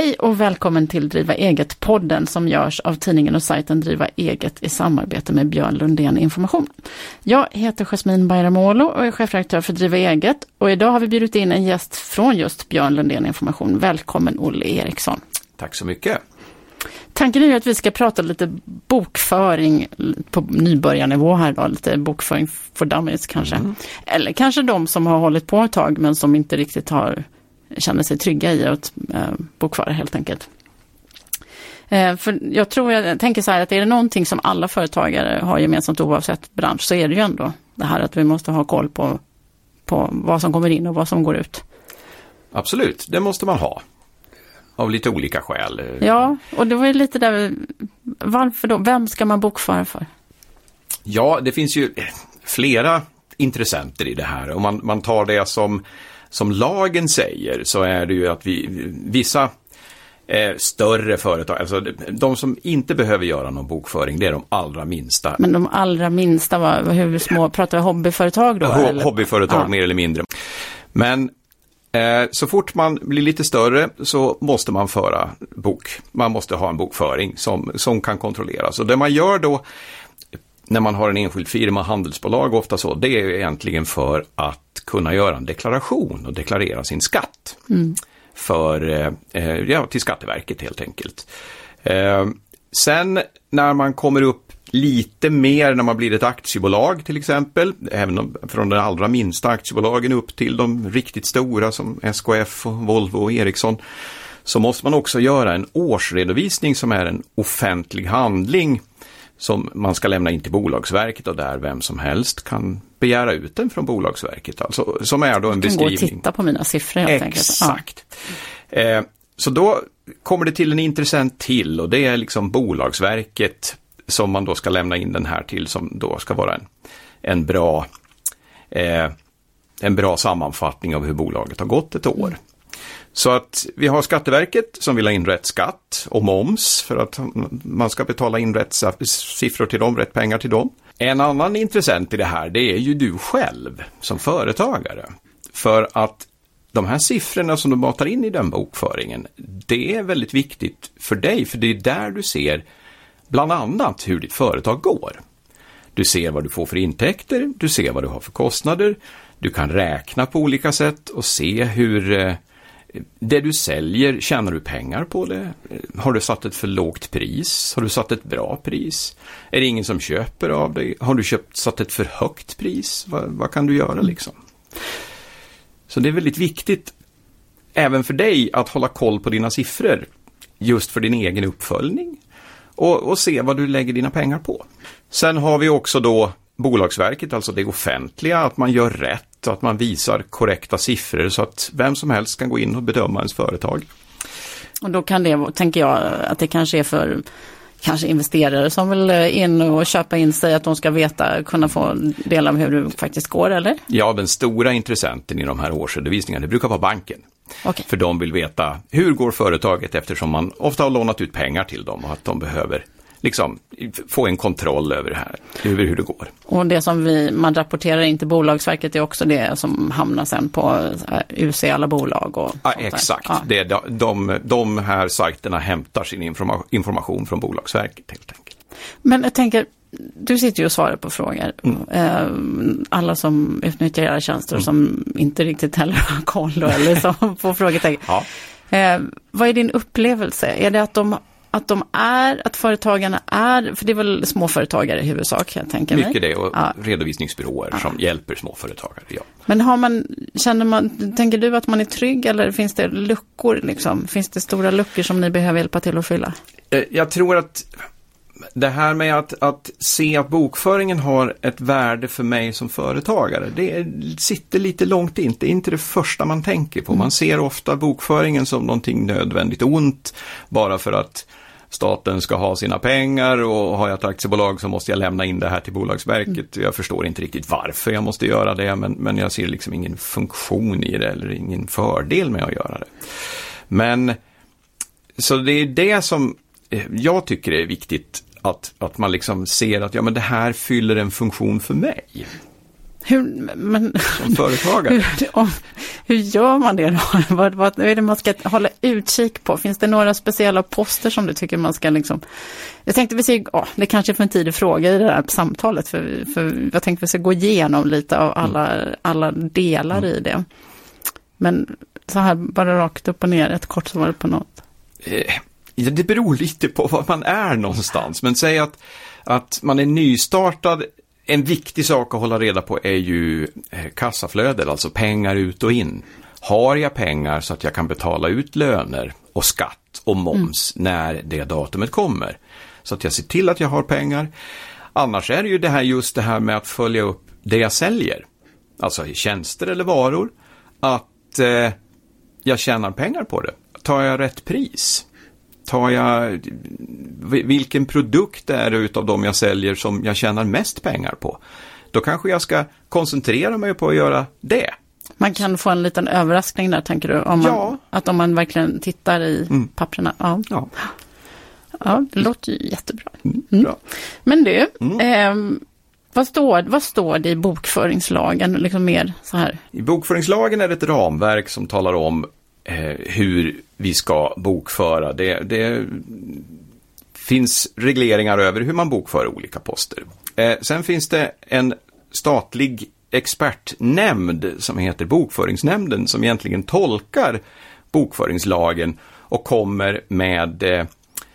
Hej och välkommen till Driva eget-podden som görs av tidningen och sajten Driva eget i samarbete med Björn Lundén Information. Jag heter Jasmin Bayramoglu och är chefredaktör för Driva eget och idag har vi bjudit in en gäst från just Björn Lundén Information. Välkommen Olle Eriksson. Tack så mycket. Tanken är att vi ska prata lite bokföring på nybörjarnivå här då, lite bokföring för dummies kanske. Mm. Eller kanske de som har hållit på ett tag men som inte riktigt har känner sig trygga i att eh, bo kvar helt enkelt. Eh, för jag tror, jag tänker så här att är det någonting som alla företagare har gemensamt oavsett bransch så är det ju ändå det här att vi måste ha koll på, på vad som kommer in och vad som går ut. Absolut, det måste man ha. Av lite olika skäl. Ja, och det var ju lite där, varför då? Vem ska man bokföra för? Ja, det finns ju flera intressenter i det här. Om man, man tar det som som lagen säger så är det ju att vi, vissa eh, större företag, alltså de som inte behöver göra någon bokföring, det är de allra minsta. Men de allra minsta, var, hur små, pratar vi hobbyföretag då? Ho hobbyföretag ja. mer eller mindre. Men eh, så fort man blir lite större så måste man föra bok. Man måste ha en bokföring som, som kan kontrolleras. Och det man gör då när man har en enskild firma, handelsbolag ofta så, det är egentligen för att kunna göra en deklaration och deklarera sin skatt. Mm. För, eh, ja, till Skatteverket helt enkelt. Eh, sen när man kommer upp lite mer när man blir ett aktiebolag till exempel, även från de allra minsta aktiebolagen upp till de riktigt stora som SKF, och Volvo och Ericsson, så måste man också göra en årsredovisning som är en offentlig handling som man ska lämna in till Bolagsverket och där vem som helst kan begära ut den från Bolagsverket. Alltså, som är då en beskrivning. Jag kan gå och titta på mina siffror helt enkelt. Exakt. Ja. Eh, så då kommer det till en intressent till och det är liksom Bolagsverket som man då ska lämna in den här till som då ska vara en, en bra eh, en bra sammanfattning av hur bolaget har gått ett år. Så att vi har Skatteverket som vill ha in rätt skatt och moms för att man ska betala in rätt siffror till dem, rätt pengar till dem. En annan intressent i det här det är ju du själv som företagare. För att de här siffrorna som du matar in i den bokföringen, det är väldigt viktigt för dig för det är där du ser bland annat hur ditt företag går. Du ser vad du får för intäkter, du ser vad du har för kostnader, du kan räkna på olika sätt och se hur eh, det du säljer, tjänar du pengar på det? Har du satt ett för lågt pris? Har du satt ett bra pris? Är det ingen som köper av dig? Har du köpt, satt ett för högt pris? Vad, vad kan du göra liksom? Så det är väldigt viktigt även för dig att hålla koll på dina siffror. Just för din egen uppföljning. Och, och se vad du lägger dina pengar på. Sen har vi också då Bolagsverket, alltså det offentliga, att man gör rätt att man visar korrekta siffror så att vem som helst kan gå in och bedöma ens företag. Och då kan det, tänker jag, att det kanske är för kanske investerare som vill in och köpa in sig, att de ska veta, kunna få del av hur det faktiskt går, eller? Ja, den stora intressenten i de här årsredovisningarna, det brukar vara banken. Okay. För de vill veta hur går företaget eftersom man ofta har lånat ut pengar till dem och att de behöver liksom få en kontroll över det här, över hur det går. Och det som vi, man rapporterar in till Bolagsverket är också det som hamnar sen på eh, UC alla bolag och ja, Exakt, ja. Det, de, de, de här sajterna hämtar sin informa information från Bolagsverket helt enkelt. Men jag tänker, du sitter ju och svarar på frågor. Mm. Eh, alla som utnyttjar era tjänster och mm. som inte riktigt heller har koll eller som får frågor. Ja. Eh, vad är din upplevelse? Är det att de att de är, att företagarna är, för det är väl småföretagare i huvudsak, jag tänker mig. Mycket det och ja. redovisningsbyråer ja. som hjälper småföretagare, ja. Men har man, känner man, tänker du att man är trygg eller finns det luckor liksom? Finns det stora luckor som ni behöver hjälpa till att fylla? Eh, jag tror att det här med att, att se att bokföringen har ett värde för mig som företagare, det sitter lite långt in. Det är inte det första man tänker på. Man mm. ser ofta bokföringen som någonting nödvändigt ont bara för att staten ska ha sina pengar och har jag ett aktiebolag så måste jag lämna in det här till Bolagsverket. Mm. Jag förstår inte riktigt varför jag måste göra det men, men jag ser liksom ingen funktion i det eller ingen fördel med att göra det. Men så det är det som jag tycker är viktigt att, att man liksom ser att ja, men det här fyller en funktion för mig. Hur, men, som företagare. hur, om, hur gör man det då? Vad, vad är det man ska hålla utkik på? Finns det några speciella poster som du tycker man ska liksom... Jag tänkte vi ska, oh, det kanske är för en tidig fråga i det här samtalet, för, för jag tänkte vi ska gå igenom lite av alla, alla delar mm. i det. Men så här bara rakt upp och ner, ett kort svar på något. Eh, det beror lite på var man är någonstans, men säg att, att man är nystartad en viktig sak att hålla reda på är ju eh, kassaflödet, alltså pengar ut och in. Har jag pengar så att jag kan betala ut löner och skatt och moms mm. när det datumet kommer? Så att jag ser till att jag har pengar. Annars är det ju det här just det här med att följa upp det jag säljer. Alltså tjänster eller varor. Att eh, jag tjänar pengar på det. Tar jag rätt pris? Tar jag, vilken produkt är det utav de jag säljer som jag tjänar mest pengar på? Då kanske jag ska koncentrera mig på att göra det. Man kan få en liten överraskning där tänker du? Om man, ja. Att om man verkligen tittar i mm. papperna. Ja. ja. Ja, det låter ju jättebra. Mm. mm. Men du, mm. eh, vad, står, vad står det i bokföringslagen? Liksom mer så här? I bokföringslagen är det ett ramverk som talar om eh, hur vi ska bokföra. Det, det, finns regleringar över hur man bokför olika poster. Eh, sen finns det en statlig expertnämnd som heter Bokföringsnämnden som egentligen tolkar bokföringslagen och kommer med, eh,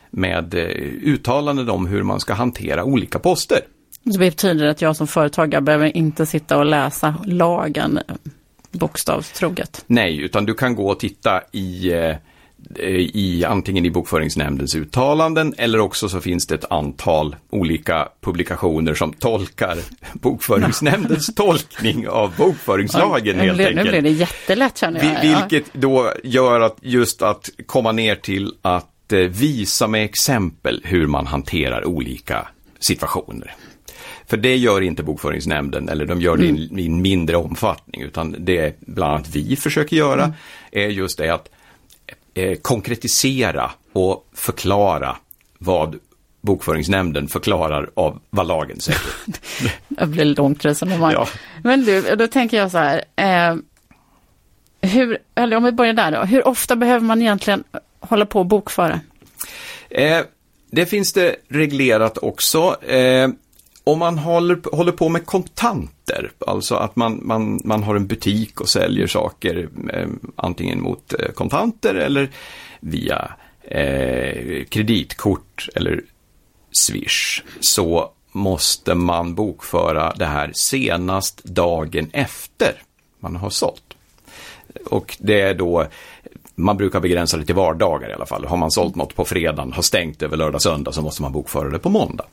med eh, uttalanden om hur man ska hantera olika poster. Det betyder att jag som företagare behöver inte sitta och läsa lagen bokstavstroget? Nej, utan du kan gå och titta i eh, i antingen i bokföringsnämndens uttalanden eller också så finns det ett antal olika publikationer som tolkar bokföringsnämndens tolkning av bokföringslagen helt enkelt. Nu blir det jättelätt känner jag. Vilket då gör att just att komma ner till att eh, visa med exempel hur man hanterar olika situationer. För det gör inte bokföringsnämnden, eller de gör det mm. i en mindre omfattning, utan det bland annat vi försöker göra mm. är just det att eh, konkretisera och förklara vad bokföringsnämnden förklarar av vad lagen säger. det blir långt resonemang. Ja. Men du, då tänker jag så här. Eh, hur, eller om vi börjar där då. Hur ofta behöver man egentligen hålla på och bokföra? Eh, det finns det reglerat också. Eh, om man håller, håller på med kontanter, alltså att man, man, man har en butik och säljer saker eh, antingen mot eh, kontanter eller via eh, kreditkort eller Swish, så måste man bokföra det här senast dagen efter man har sålt. Och det är då, man brukar begränsa det till vardagar i alla fall. Har man sålt något på fredagen, har stängt över lördag, söndag så måste man bokföra det på måndag.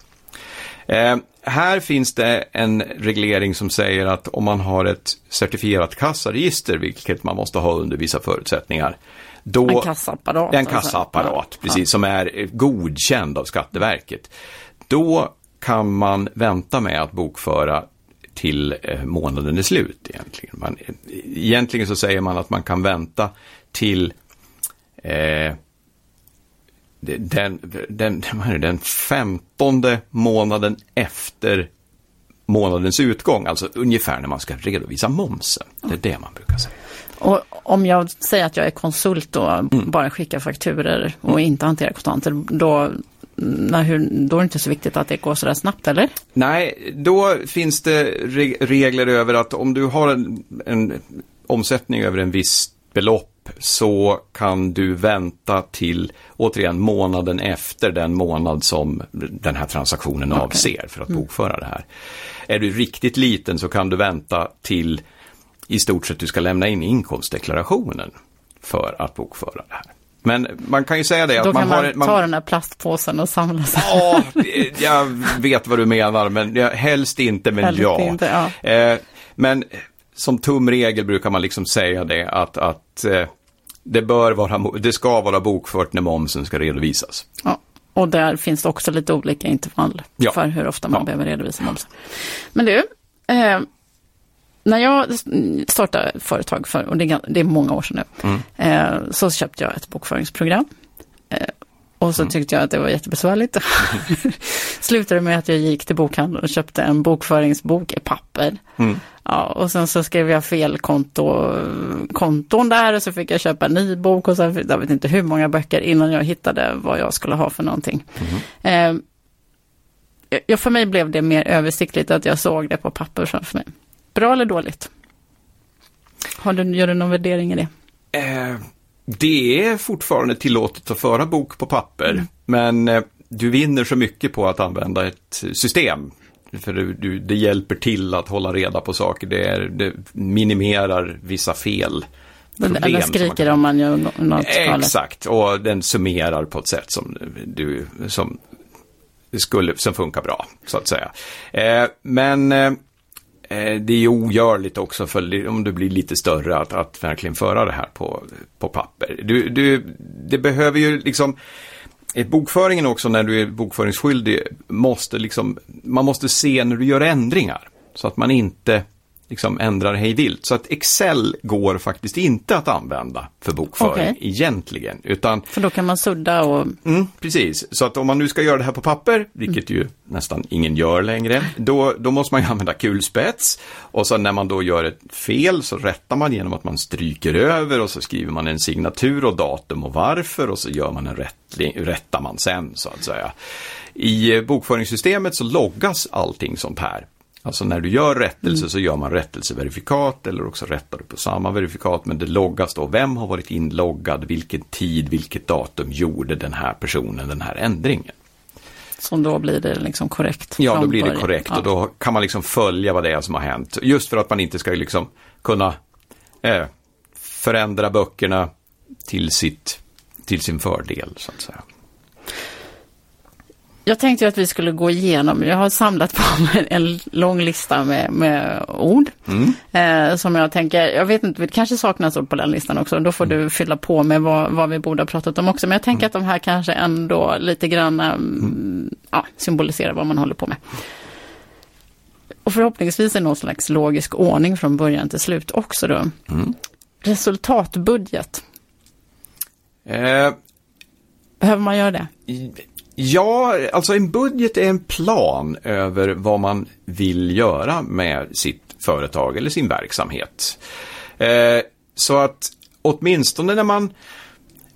Eh, här finns det en reglering som säger att om man har ett certifierat kassaregister, vilket man måste ha under vissa förutsättningar, då, en kassaapparat. En alltså. kassaapparat, alltså. precis, ja. som är godkänd av Skatteverket. Då kan man vänta med att bokföra till eh, månaden är slut egentligen. Man, egentligen så säger man att man kan vänta till eh, den, den, den femtonde månaden efter månadens utgång, alltså ungefär när man ska redovisa momsen. Det är det man brukar säga. Och om jag säger att jag är konsult och mm. bara skickar fakturer och mm. inte hanterar kontanter, då, när, hur, då är det inte så viktigt att det går sådär snabbt, eller? Nej, då finns det regler över att om du har en, en omsättning över en viss belopp så kan du vänta till, återigen, månaden efter den månad som den här transaktionen okay. avser för att mm. bokföra det här. Är du riktigt liten så kan du vänta till i stort sett du ska lämna in inkomstdeklarationen för att bokföra det här. Men man kan ju säga det att Då man, man har... Man ta den här plastpåsen och samla sig. Ja, jag vet vad du menar, men helst inte, men helst ja. Inte, ja. Eh, men som tumregel brukar man liksom säga det att, att eh, det, bör vara, det ska vara bokfört när momsen ska redovisas. Ja, och där finns det också lite olika intervall ja. för hur ofta man ja. behöver redovisa momsen. Men du, eh, när jag startade företag för, och det är, det är många år sedan nu, mm. eh, så köpte jag ett bokföringsprogram. Eh, och så mm. tyckte jag att det var jättebesvärligt. slutade med att jag gick till bokhandeln och köpte en bokföringsbok i papper. Mm. Ja, och sen så skrev jag fel konto, konton där och så fick jag köpa en ny bok och sen jag vet inte hur många böcker innan jag hittade vad jag skulle ha för någonting. Mm. Eh, ja, för mig blev det mer översiktligt att jag såg det på papper framför mig. Bra eller dåligt? Har du, gör du någon värdering i det? Eh, det är fortfarande tillåtet att föra bok på papper, men eh, du vinner så mycket på att använda ett system. För du, du, det hjälper till att hålla reda på saker, det, är, det minimerar vissa fel. Problem skriker man- om man gör nå- något galet. Exakt, och den summerar på ett sätt som, du, som, skulle, som funkar bra, så att säga. Eh, men eh, Eh, det är ogörligt också för om du blir lite större att, att verkligen föra det här på, på papper. Du, du, det behöver ju liksom eh, bokföringen också när du är bokföringsskyldig måste liksom, man måste se när du gör ändringar. Så att man inte liksom ändrar hej vilt. Så att Excel går faktiskt inte att använda för bokföring Okej. egentligen. Utan För då kan man sudda och Mm, precis, så att om man nu ska göra det här på papper, vilket ju nästan ingen gör längre, då, då måste man ju använda kulspets. Och så när man då gör ett fel så rättar man genom att man stryker över och så skriver man en signatur och datum och varför och så gör man en rättling, rättar man sen så att säga. I eh, bokföringssystemet så loggas allting sånt här. Alltså när du gör rättelse så gör man rättelseverifikat eller också rättar du på samma verifikat men det loggas då. Vem har varit inloggad, vilken tid, vilket datum gjorde den här personen den här ändringen? som då blir det liksom korrekt. Ja, då blir det korrekt Ja. och då kan man liksom följa vad det är som har hänt. Just för att man inte ska liksom kunna eh, förändra böckerna till, sitt, till sin fördel så att säga. Jag tänkte att vi skulle gå igenom, jag har samlat på mig en lång lista med, med ord. Mm. Eh, som jag tänker, jag vet inte, det kanske saknas ord på den listan också. Då får du fylla på med vad, vad vi borde ha pratat om också. Men jag tänker att de här kanske ändå lite grann mm. ja, symboliserar vad man håller på med. Och förhoppningsvis är någon slags logisk ordning från början till slut också då. Mm. Resultatbudget, Eh, behöver man göra det? Ja, alltså en budget är en plan över vad man vill göra med sitt företag eller sin verksamhet. Eh, så att åtminstone när man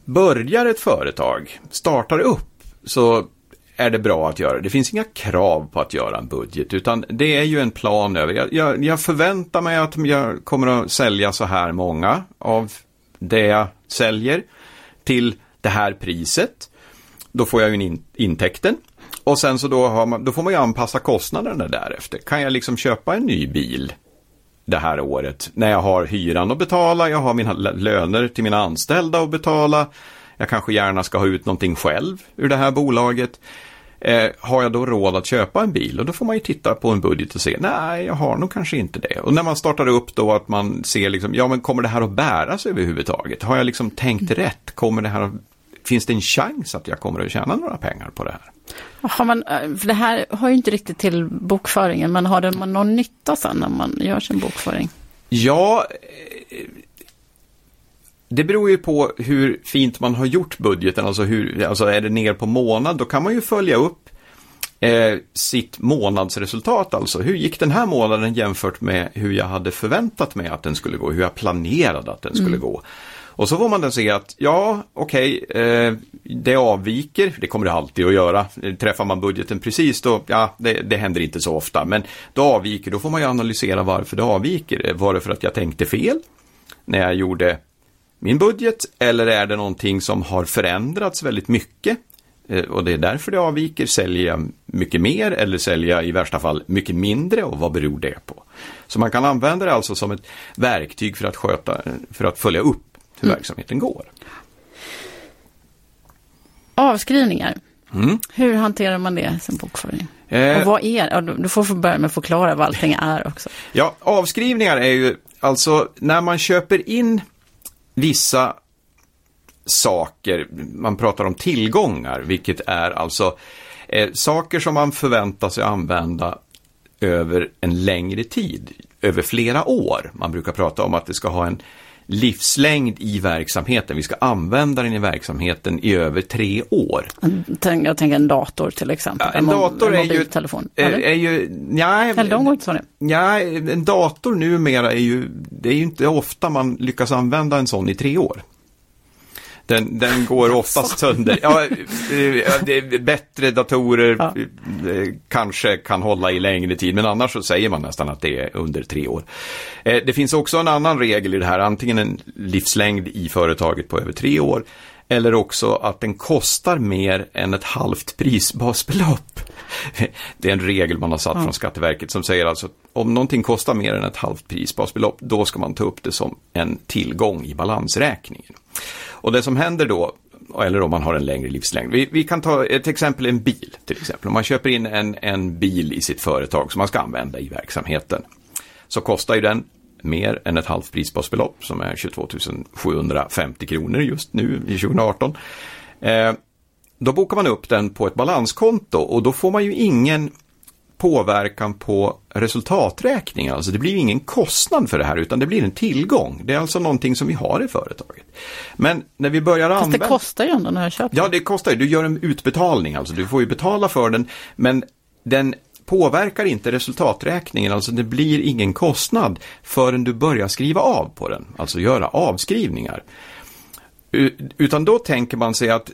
börjar ett företag, startar upp, så är det bra att göra. det. Det finns inga krav på att göra en budget, utan det är ju en plan över. Jag, jag, jag förväntar mig att jag kommer att sälja så här många av det jag säljer till det här priset. Då får jag ju in, intäkten. Och sen så då, har man, då får man ju anpassa kostnaderna därefter. Kan jag liksom köpa en ny bil det här året när jag har hyran att betala, jag har mina löner till mina anställda att betala. Jag kanske gärna ska ha ut någonting själv ur det här bolaget. Eh, har jag då råd att köpa en bil? Och då får man ju titta på en budget och se, nej, jag har nog kanske inte det. Och när man startar upp då att man ser liksom, ja men kommer det här att bäras överhuvudtaget? Har jag liksom tänkt rätt? Kommer det här att, finns det en chans att jag kommer att tjäna några pengar på det här? Har man, eh, för det här har ju inte riktigt till bokföringen, men har man någon nytta sen när man gör sin bokföring? Ja, eh, det beror ju på hur fint man har gjort budgeten. Alltså, hur, alltså är det ner på månad, då kan man ju följa upp eh, sitt månadsresultat. Alltså hur gick den här månaden jämfört med hur jag hade förväntat mig att den skulle gå, hur jag planerade att den skulle gå. Och så får man då se att, ja, okej, eh, det avviker, det kommer det alltid att göra. Träffar man budgeten precis då, ja, det, det händer inte så ofta, men då avviker, då får man ju analysera varför det avviker. Var det för att jag tänkte fel när jag gjorde min budget, eller är det någonting som har förändrats väldigt mycket? Eh, Och det är därför det avviker. Säljer jag mycket mer eller säljer jag i värsta fall mycket mindre och vad beror det på? Så man kan använda det alltså som ett verktyg för att sköta, för att följa upp hur verksamheten går. Avskrivningar, Mm. hur hanterar man det som bokföring? Eh, Och vad är du får få börja med att förklara vad allting är också. Ja, avskrivningar är ju alltså när man köper in vissa saker, man pratar om tillgångar, vilket är alltså eh, saker som man förväntar sig använda över en längre tid, över flera år. Man brukar prata om att det ska ha en livslängd i verksamheten. Vi ska använda den i verksamheten i över tre år. Jag tänker en dator till exempel. Ja, en dator en är är, är ju nej, eller de går inte så. Ja, en dator numera är ju, det är ju inte ofta man lyckas använda en sån i tre år. Den, den går oftast sönder. Ja, bättre datorer ja. Eh, kanske kan hålla i längre tid, men annars så säger man nästan att det är under tre år. Eh, det finns också en annan regel i det här, antingen en livslängd i företaget på över tre år, eller också att den kostar mer än ett halvt prisbasbelopp. Det är en regel man har satt ja. från Skatteverket som säger alltså att om någonting kostar mer än ett halvt prisbasbelopp, då ska man ta upp det som en tillgång i balansräkningen. Och det som händer då, eller om man har en längre livslängd. Vi, vi, kan ta ett exempel, en bil till exempel. Om man köper in en, en bil i sitt företag som man ska använda i verksamheten. Så kostar ju den mer än ett halvt prisbasbelopp som är 22 750 kronor just nu i 2018. Eh, då bokar man upp den på ett balanskonto och då får man ju ingen påverkan på resultaträkningen. Alltså det blir ingen kostnad för det här utan det blir en tillgång. Det är alltså någonting som vi har i företaget. Men när vi börjar Fast använda... det kostar ju ändå när jag köper. Ja, det kostar ju. Du gör en utbetalning alltså. Du får ju betala för den. Men den påverkar inte resultaträkningen, alltså det blir ingen kostnad förrän du börjar skriva av på den, alltså göra avskrivningar. Utan då tänker man sig att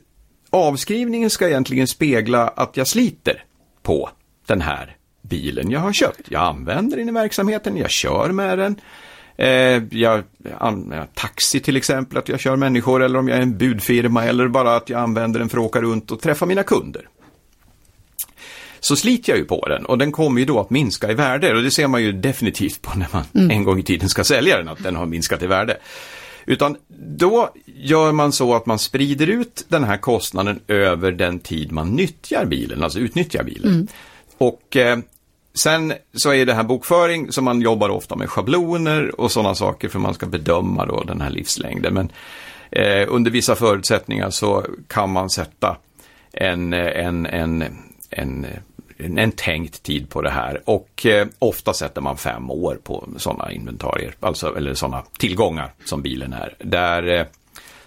avskrivningen ska egentligen spegla att jag sliter på den här bilen jag har köpt. Jag använder den i verksamheten, jag kör med den. Eh, jag, taxi till exempel, att jag kör människor eller om jag är en budfirma eller bara att jag använder den för att åka runt och träffa mina kunder. Så sliter jag ju på den och den kommer ju då att minska i värde och det ser man ju definitivt på när man mm. en gång i tiden ska sälja den, att den har minskat i värde. Utan då gör man så att man sprider ut den här kostnaden över den tid man nyttjar bilen, alltså utnyttjar bilen. Mm. Och eh, sen så är det här bokföring som man jobbar ofta med schabloner och sådana saker för man ska bedöma då den här livslängden. Men eh, under vissa förutsättningar så kan man sätta eh, en, en, en, en en tänkt tid på det här och eh, ofta sätter man fem år på sådana inventarier, alltså, eller sådana tillgångar som bilen är. Där, eh,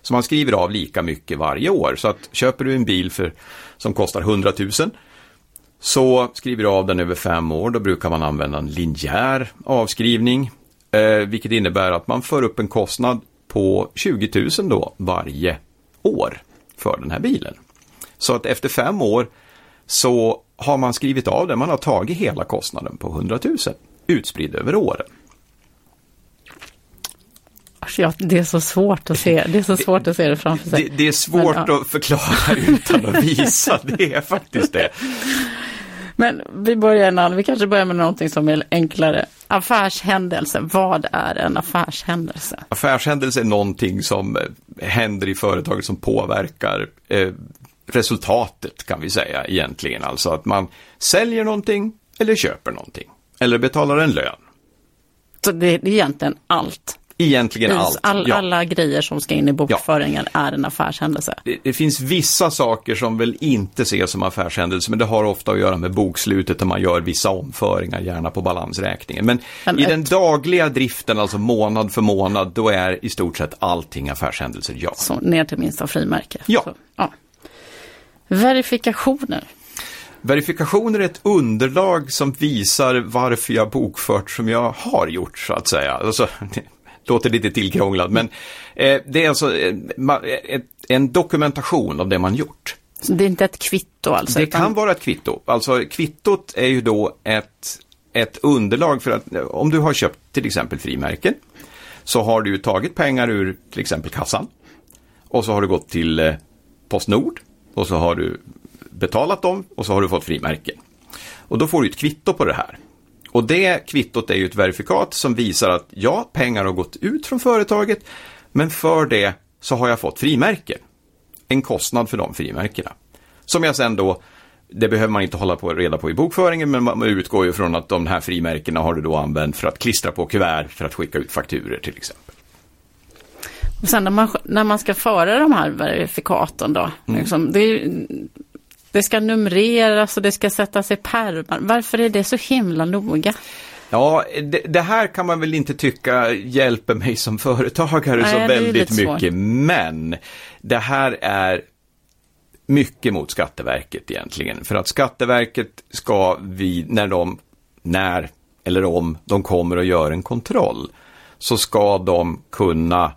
så man skriver av lika mycket varje år. Så att köper du en bil för, som kostar 100 000 så skriver du av den över fem år, då brukar man använda en linjär avskrivning. Eh, vilket innebär att man för upp en kostnad på 20 000 då varje år för den här bilen. Så att efter fem år så har man skrivit av det, man har tagit hela kostnaden på 100 000 utspridd över åren. Ja, det är så svårt att se det, är så svårt att se det framför sig. Det, det är svårt Men, ja. att förklara utan att visa, det är faktiskt det. Men vi börjar en annan, vi kanske börjar med någonting som är enklare. Affärshändelse, vad är en affärshändelse? Affärshändelse är någonting som eh, händer i företaget som påverkar eh, resultatet kan vi säga egentligen. Alltså att man säljer någonting eller köper någonting. Eller betalar en lön. Så det är egentligen allt? Egentligen allt. All, ja. Alla grejer som ska in i bokföringen ja. är en affärshändelse. Det, det, finns vissa saker som väl inte ses som affärshändelse, men det har ofta att göra med bokslutet där man gör vissa omföringar, gärna på balansräkningen. Men, men i ett... den dagliga driften, alltså månad för månad, då är i stort sett allting affärshändelser, ja. Så ner till minsta frimärke. Ja. Så, ja. Verifikationer. Verifikationer är ett underlag som visar varför jag bokfört som jag har gjort så att säga. Alltså, låter lite tillkrånglat men eh, det är alltså eh, ett, en dokumentation av det man gjort. Så det är inte ett kvitto alltså? Det utan... kan vara ett kvitto. Alltså kvittot är ju då ett, ett underlag för att om du har köpt till exempel frimärken så har du tagit pengar ur till exempel kassan och så har du gått till eh, Postnord och så har du betalat dem och så har du fått frimärken. Och då får du ett kvitto på det här. Och det kvittot är ju ett verifikat som visar att ja, pengar har gått ut från företaget, men för det så har jag fått frimärken. En kostnad för de frimärkena. Som jag sen då, det behöver man inte hålla på reda på i bokföringen, men man utgår ju från att de här frimärkena har du då använt för att klistra på kuvert för att skicka ut fakturer till exempel. Och sen när man, när man ska föra de här verifikaten då, mm. liksom, det, det, ska numreras och det ska sättas i pärmar. Varför är det så himla noga? Ja, det, det, här kan man väl inte tycka hjälper mig som företagare Nej, så väldigt mycket. Men det här är mycket mot Skatteverket egentligen. För att Skatteverket ska vi, när de, när eller om de kommer och gör en kontroll, så ska de kunna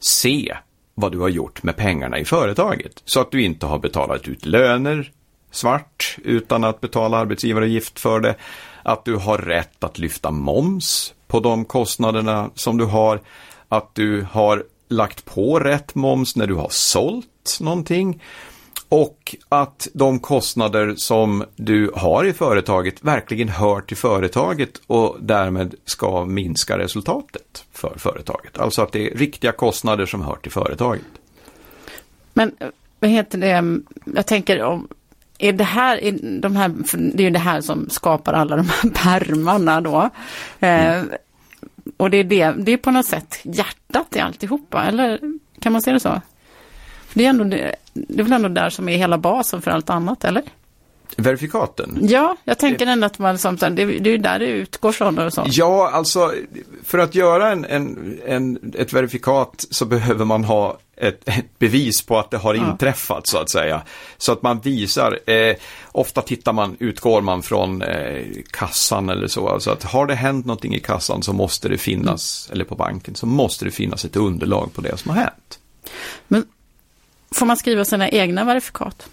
se vad du har gjort med pengarna i företaget. Så att du inte har betalat ut löner svart utan att betala arbetsgivaravgift för det. Att du har rätt att lyfta moms på de kostnaderna som du har. Att du har lagt på rätt moms när du har sålt någonting. Och att de kostnader som du har i företaget verkligen hör till företaget och därmed ska minska resultatet för företaget. Alltså att det är riktiga kostnader som hör till företaget. Men vad heter det, jag tänker om är det här, är de här, det är ju det här som skapar alla de här pärmarna då. Mm. Eh, och det är, det, det är på något sätt hjärtat i alltihopa, eller kan man se det så? Det är, ändå, det, är väl ändå där som är hela basen för allt annat, eller? verifikaten? Ja, jag tänker ändå att man som, det, det är ju där det utgår från och så. Ja, alltså för att göra en, en, en, ett verifikat så behöver man ha ett, ett bevis på att det har ja. inträffat så att säga. Så att man visar, eh, ofta tittar man, utgår man från eh, kassan eller så. Alltså att har det hänt någonting i kassan så måste det finnas, mm. eller på banken, så måste det finnas ett underlag på det som har hänt. Men får man skriva sina egna verifikat?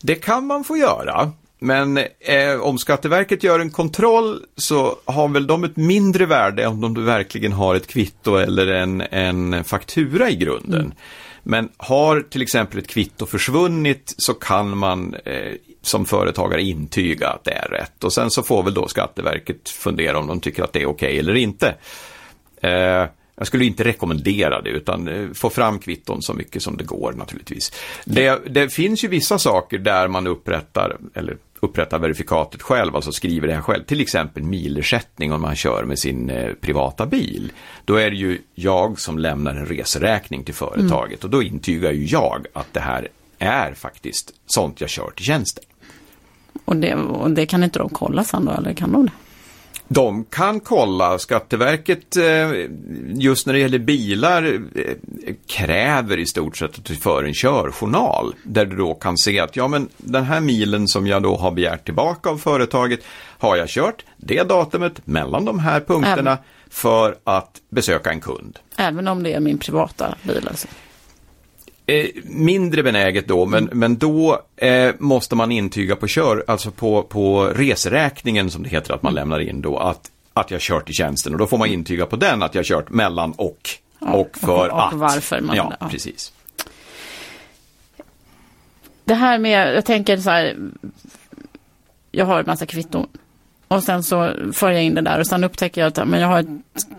Det kan man få göra. Men eh, om Skatteverket gör en kontroll så har väl de ett mindre värde om du verkligen har ett kvitto eller en, en faktura i grunden. Mm. Men har till exempel ett kvitto försvunnit så kan man eh, som företagare intyga att det är rätt. Och sen så får väl då Skatteverket fundera om de tycker att det är okej okay eller inte. Eh, jag skulle inte rekommendera det utan eh, få fram kvitton så mycket som det går naturligtvis. Det, det, finns ju vissa saker där man upprättar, eller upprättar verifikatet själv, alltså skriver det här själv. Till exempel milersättning om man kör med sin eh, privata bil. Då är det ju jag som lämnar en reseräkning till företaget mm. och då intygar ju jag att det här är faktiskt sånt jag kör till tjänsten. Och det, och det kan inte de kolla sen då, eller kan de det? De kan kolla, Skatteverket eh, just när det gäller bilar eh, kräver i stort sett att du för en körjournal där du då kan se att ja men den här milen som jag då har begärt tillbaka av företaget har jag kört det datumet mellan de här punkterna Även. för att besöka en kund. Även om det är min privata bil alltså? Eh, mindre benäget då, men, mm. men då eh, måste man intyga på kör, alltså på, på reseräkningen som det heter att man mm. lämnar in då, att, att jag kört i tjänsten och då får man intyga på den att jag kört mellan och ja, och för och, och att. Och varför man ja, ja, precis. Det här med, jag tänker så här, jag har en massa kvitton och sen så för jag in det där och sen upptäcker jag att men jag har ett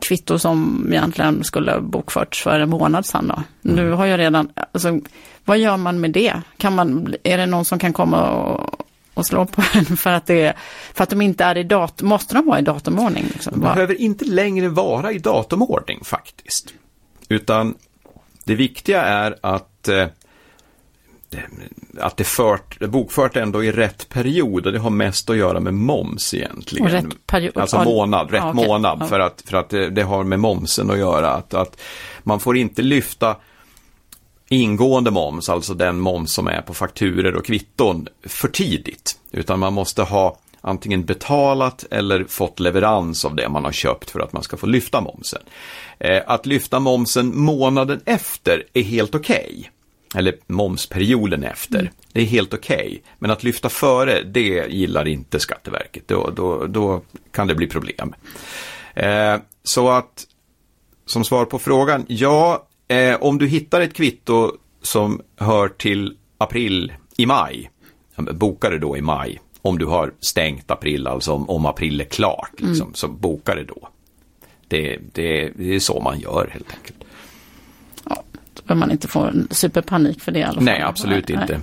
kvitto som egentligen skulle ha bokförts för en månad sedan. Då. Mm. Nu har jag redan, alltså, vad gör man med det? Kan man, är det någon som kan komma och, och slå på en för att, det, för att de inte är i datum, måste de vara i datumordning? Liksom? De behöver inte längre vara i datumordning faktiskt. Utan det viktiga är att eh, att det fört, bokfört ändå i rätt period och det har mest att göra med moms egentligen. rätt period? Alltså månad, rätt ah, okay. månad för att, för att det, det, har med momsen att göra. Att, att man får inte lyfta ingående moms, alltså den moms som är på fakturer och kvitton för tidigt. Utan man måste ha antingen betalat eller fått leverans av det man har köpt för att man ska få lyfta momsen. Eh, att lyfta momsen månaden efter är helt okej. Okay eller momsperioden efter. Mm. Det är helt okej. Okay. Men att lyfta före, det gillar inte Skatteverket. Då, då, då kan det bli problem. Eh, så att, som svar på frågan, ja, eh, om du hittar ett kvitto som hör till april i maj, boka det då i maj. Om du har stängt april, alltså om, om april är klart, liksom, mm. så boka det då. Det, det, det är så man gör helt enkelt behöver man inte få superpanik för det i alla fall. Nej, absolut Nej. inte.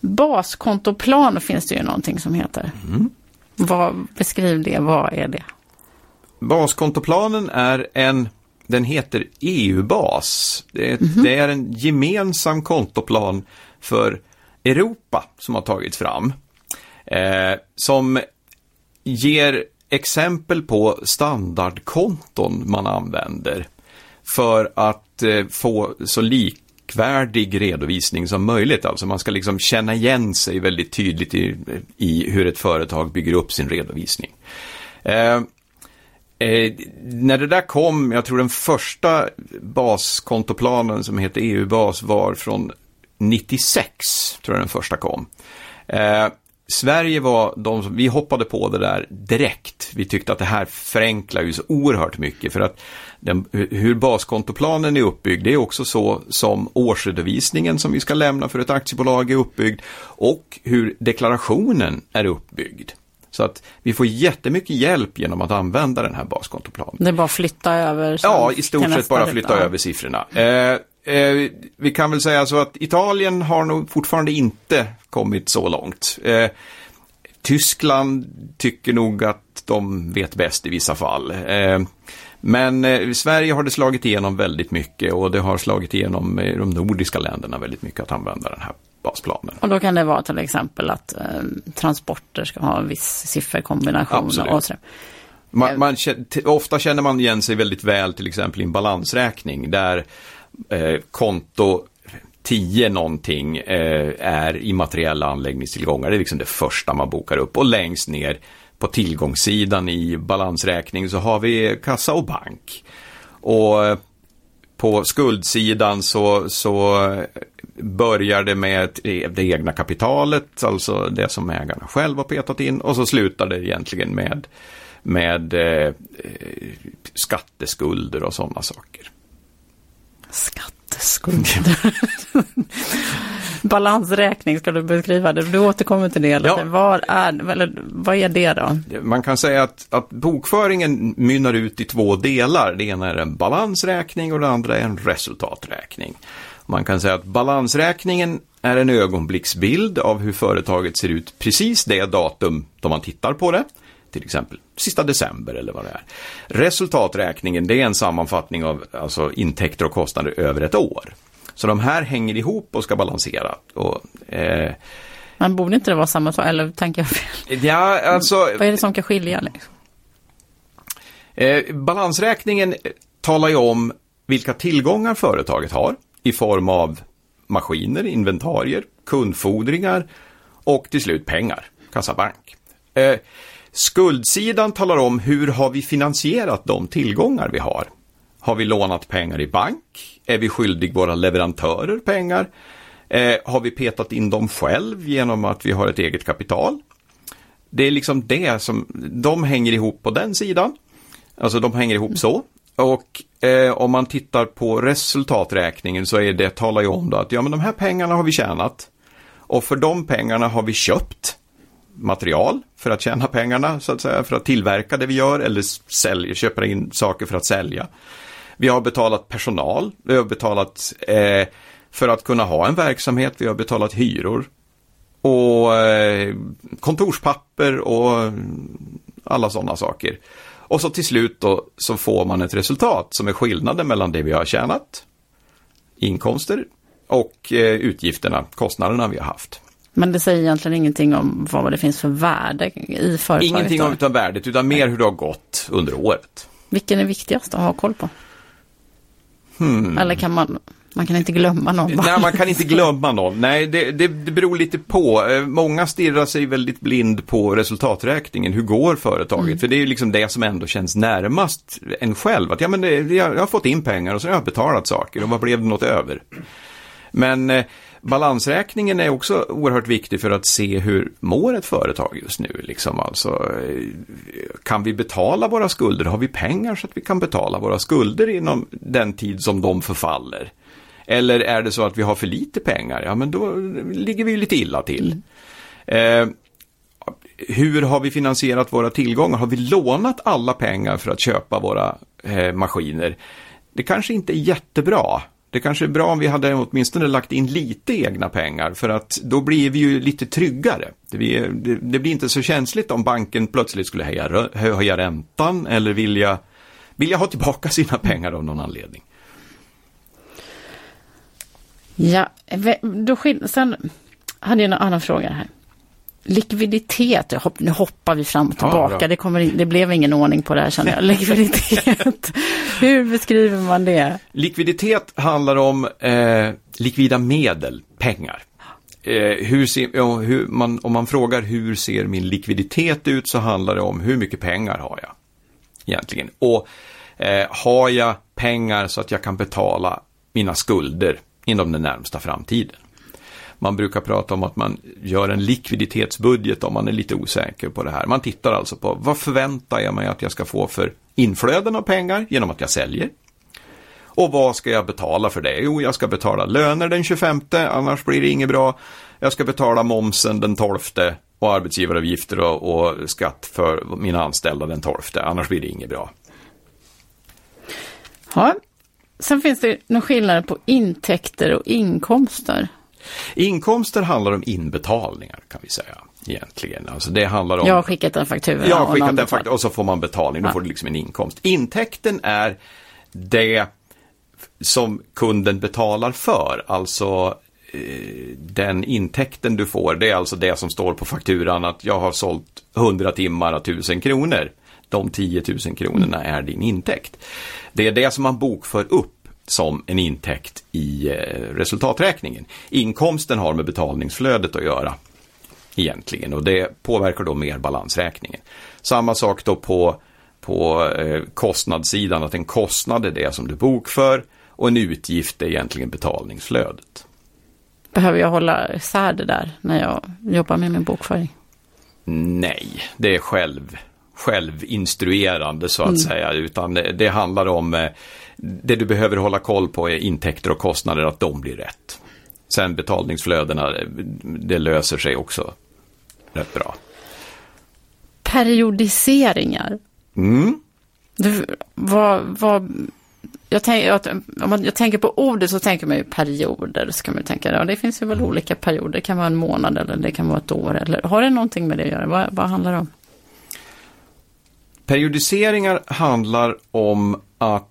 Baskontoplan finns det ju någonting som heter. Mm. Vad, beskriv det, vad är det? Baskontoplanen är en, den heter EU-bas. Det, mm. det är en gemensam kontoplan för Europa som har tagits fram. Eh, som ger exempel på standardkonton man använder för att eh, få så likvärdig redovisning som möjligt. Alltså man ska liksom känna igen sig väldigt tydligt i, i hur ett företag bygger upp sin redovisning. Eh, Eh, när det där kom, jag tror den första baskontoplanen som heter EU-bas var från 96, tror jag den första kom. Eh, Sverige var de som, vi hoppade på det där direkt. Vi tyckte att det här förenklar ju så oerhört mycket för att den, hur baskontoplanen är uppbyggd, det är också så som årsredovisningen som vi ska lämna för ett aktiebolag är uppbyggd och hur deklarationen är uppbyggd. Så att vi får jättemycket hjälp genom att använda den här baskontoplanen. Det är bara att flytta över? Ja, i stort sett bara flytta över siffrorna. Eh, eh, vi kan väl säga så att Italien har nog fortfarande inte kommit så långt. Eh, Tyskland tycker nog att de vet bäst i vissa fall. Eh, men i eh, Sverige har det slagit igenom väldigt mycket och det har slagit igenom i de nordiska länderna väldigt mycket att använda den här basplanen. Och då kan det vara till exempel att eh, transporter ska ha en viss sifferkombination. Absolut. Och så. Man, man, ofta känner man igen sig väldigt väl till exempel i en balansräkning där eh, konto 10 någonting eh, är immateriella anläggningstillgångar. Det är liksom det första man bokar upp och längst ner på tillgångssidan i balansräkning så har vi kassa och bank. Och eh, på skuldsidan så, så börjar det med det egna kapitalet, alltså det som ägarna själva har petat in och så slutar det egentligen med, med eh, eh skatteskulder och sådana saker. Skatteskulder. Balansräkning ska du beskriva det. Du återkommer till det. Ja. Vad, är, eller, vad är det då? Man kan säga att, att bokföringen mynnar ut i två delar. Det ena är en balansräkning och det andra är en resultaträkning. Man kan säga att balansräkningen är en ögonblicksbild av hur företaget ser ut precis det datum då man tittar på det. Till exempel sista december eller vad det är. Resultaträkningen det är en sammanfattning av alltså, intäkter och kostnader över ett år. Så de här hänger ihop och ska balansera. Och, eh, Men borde inte det vara samma sak, eller tänker jag fel? Ja, alltså, Vad är det som kan skilja? Liksom? Eh, balansräkningen talar ju om vilka tillgångar företaget har i form av maskiner, inventarier, kundfordringar och till slut pengar, kassabank. Eh, skuldsidan talar om hur har vi finansierat de tillgångar vi har. Har vi lånat pengar i bank? Är vi skyldig våra leverantörer pengar? Eh, har vi petat in dem själv genom att vi har ett eget kapital? Det är liksom det som, de hänger ihop på den sidan. Alltså de hänger ihop så. Och eh, om man tittar på resultaträkningen så är det, talar ju om då att ja men de här pengarna har vi tjänat. Och för de pengarna har vi köpt material för att tjäna pengarna, så att säga, för att tillverka det vi gör eller sälja, köpa in saker för att sälja. Vi har betalat personal, vi har betalat eh, för att kunna ha en verksamhet, vi har betalat hyror och eh, kontorspapper och alla sådana saker. Och så till slut då så får man ett resultat som är skillnaden mellan det vi har tjänat, inkomster och eh, utgifterna, kostnaderna vi har haft. Men det säger egentligen ingenting om vad det finns för värde i företaget? Ingenting om utan värdet, utan mer hur det har gått under året. Vilken är viktigast att ha koll på? Hmm. Eller kan man, man kan inte glömma någon? Nej, man kan inte glömma någon. Nej, det, det, det beror lite på. Eh, många stirrar sig väldigt blind på resultaträkningen. Hur går företaget? Mm. För det är ju liksom det som ändå känns närmast en själv. Att ja, men det, jag, jag har fått in pengar och så har jag betalat saker och vad blev det något över? Men eh, balansräkningen är också oerhört viktig för att se hur mår ett företag just nu. Liksom. Alltså, eh, kan vi betala våra skulder? Har vi pengar så att vi kan betala våra skulder inom den tid som de förfaller? Eller är det så att vi har för lite pengar? Ja, men då ligger vi lite illa till. Eh, hur har vi finansierat våra tillgångar? Har vi lånat alla pengar för att köpa våra eh, maskiner? Det kanske inte är jättebra. Det kanske är bra om vi hade åtminstone lagt in lite egna pengar för att då blir vi ju lite tryggare. Det, blir, det, det blir inte så känsligt om banken plötsligt skulle höja, höja räntan eller vilja, vilja ha tillbaka sina pengar av någon anledning. Ja, då sen hade jag en annan fråga här likviditet, hopp- nu hoppar vi fram och Ja, tillbaka, bra. det, kommer, in- det blev ingen ordning på det här känner jag. Likviditet, hur beskriver man det? Likviditet handlar om eh, likvida medel, pengar. Eh, hur ser, ja, hur man, om man frågar hur ser min likviditet ut så handlar det om hur mycket pengar har jag egentligen. Och eh, har jag pengar så att jag kan betala mina skulder inom den närmsta framtiden. Man brukar prata om att man gör en likviditetsbudget om man är lite osäker på det här. Man tittar alltså på vad förväntar jag mig att jag ska få för inflöden av pengar genom att jag säljer. Och vad ska jag betala för det? Jo, jag ska betala löner den 25, annars blir det inget bra. Jag ska betala momsen den 12 och arbetsgivaravgifter och, och skatt för mina anställda den 12, annars blir det inget bra. Ja. Sen finns det några skillnader på intäkter och inkomster. Inkomster handlar om inbetalningar kan vi säga egentligen. Alltså det handlar om... Jag har skickat en faktura. Jag har och skickat en faktura och så får man betalning, då Ja. får du liksom en inkomst. Intäkten är det som kunden betalar för, alltså eh, den intäkten du får, det är alltså det som står på fakturan att jag har sålt 100 timmar av 1000 kronor. De 10 000 kronorna är din intäkt. Det är det som man bokför upp som en intäkt i eh, resultaträkningen. Inkomsten har med betalningsflödet att göra egentligen och det påverkar då mer balansräkningen. Samma sak då på, på eh, kostnadssidan, att en kostnad är det som du bokför och en utgift är egentligen betalningsflödet. Behöver jag hålla isär det där när jag jobbar med min bokföring? Nej, det är själv, självinstruerande så att säga, utan det, det handlar om eh, det du behöver hålla koll på är intäkter och kostnader, att de blir rätt. Sen betalningsflödena, det löser sig också rätt bra. Periodiseringar. Mm. Du, vad, vad, jag, tänk, jag, om man, jag tänker på ordet så tänker man ju perioder. Så kan man tänka, ja, det finns ju väl olika perioder. Det kan vara en månad eller det kan vara ett år. Eller, har det någonting med det att göra? Vad, vad handlar det om? Periodiseringar handlar om att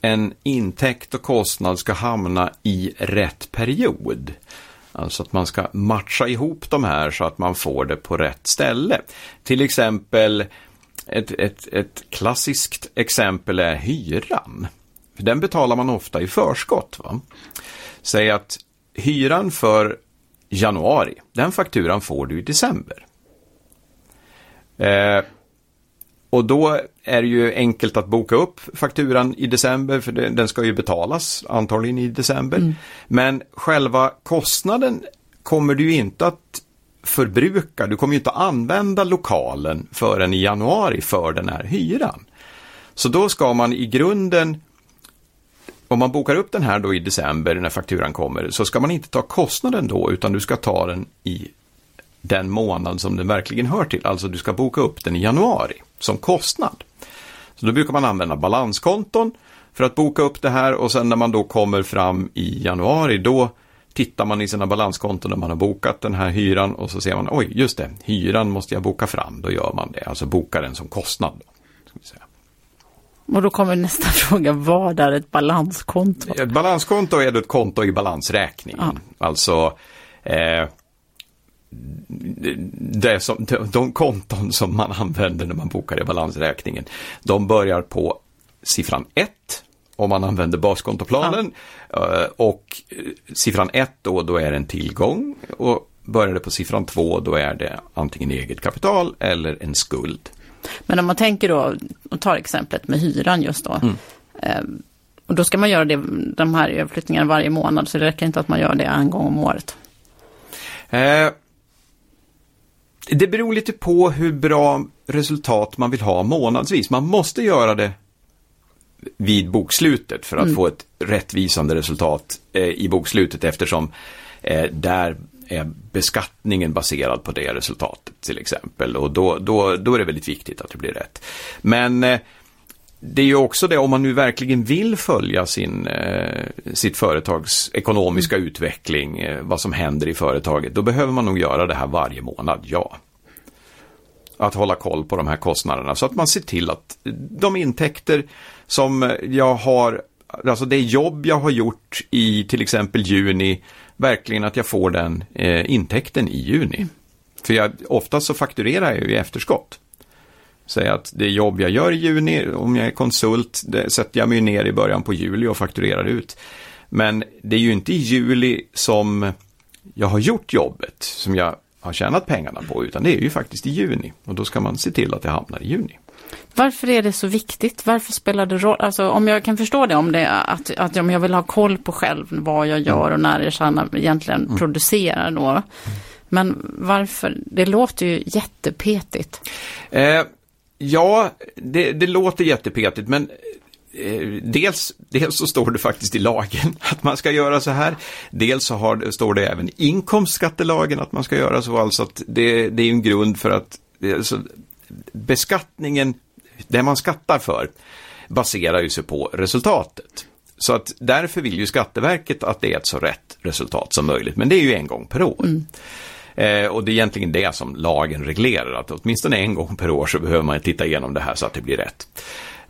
en intäkt och kostnad ska hamna i rätt period. Alltså att man ska matcha ihop de här så att man får det på rätt ställe. Till exempel, ett, ett, ett klassiskt exempel är hyran. För Den betalar man ofta i förskott. Va? Säg att hyran för januari, den fakturan får du i december. Eh, och då är det ju enkelt att boka upp fakturan i december för den ska ju betalas antagligen i december. Men själva kostnaden kommer du inte att förbruka. Du kommer ju inte att använda lokalen förrän i januari för den här hyran. Så då ska man i grunden om man bokar upp den här då i december när fakturan kommer så ska man inte ta kostnaden då utan du ska ta den i den månad som den verkligen hör till. Alltså du ska boka upp den i januari som kostnad. Så då brukar man använda balanskonton för att boka upp det här och sen när man då kommer fram i januari då tittar man i sina balanskonton när man har bokat den här hyran och så ser man oj just det, hyran måste jag boka fram. Då gör man det, alltså bokar den som kostnad. Och då kommer nästa fråga, vad är ett balanskonto? Ett balanskonto är ett konto i balansräkningen. Alltså eh, det som, de, konton som man använder när man bokar i balansräkningen. De börjar på siffran 1 om man använder baskontoplanen. Eh, och eh, siffran 1 då, då är det en tillgång. Och börjar det på siffran 2 då är det antingen eget kapital eller en skuld. Men om man tänker då, och tar exemplet med hyran just då. Mm. Eh, och då ska man göra det, de här överflyttningarna varje månad, så det räcker inte att man gör det en gång om året. Eh, det beror lite på hur bra resultat man vill ha månadsvis. Man måste göra det vid bokslutet för att få ett rättvisande resultat eh, i bokslutet eftersom eh, där är beskattningen baserad på det resultatet till exempel. Och då, då, då är det väldigt viktigt att det blir rätt. Men eh, det är ju också det, om man nu verkligen vill följa sin, eh, sitt företags ekonomiska utveckling, eh, vad som händer i företaget, då behöver man nog göra det här varje månad, ja. Att hålla koll på de här kostnaderna så att man ser till att de intäkter som jag har, alltså det jobb jag har gjort i till exempel juni, verkligen att jag får den eh, intäkten i juni. För jag, oftast så fakturerar jag ju i efterskott. Säg att det jobb jag gör i juni, om jag är konsult, det sätter jag mig ner i början på juli och fakturerar ut. Men det är ju inte i juli som jag har gjort jobbet, som jag har tjänat pengarna på, utan det är ju faktiskt i juni. Och då ska man se till att det hamnar i juni. Varför är det så viktigt? Varför spelar det roll? Alltså om jag kan förstå det, om det är att, att om jag vill ha koll på själv vad jag gör och när jag egentligen mm. producerar då. Men varför? Det låter ju jättepetigt. Eh, ja, det, det låter jättepetigt, men eh, dels, dels så står det faktiskt i lagen att man ska göra så här. Dels så har, står det även i inkomstskattelagen att man ska göra så. Alltså att det, det är en grund för att alltså, beskattningen, det man skattar för, baserar ju sig på resultatet. Så att därför vill ju Skatteverket att det är ett så rätt resultat som möjligt, men det är ju en gång per år. Mm. Eh, och det är egentligen det som lagen reglerar, att åtminstone en gång per år så behöver man titta igenom det här så att det blir rätt.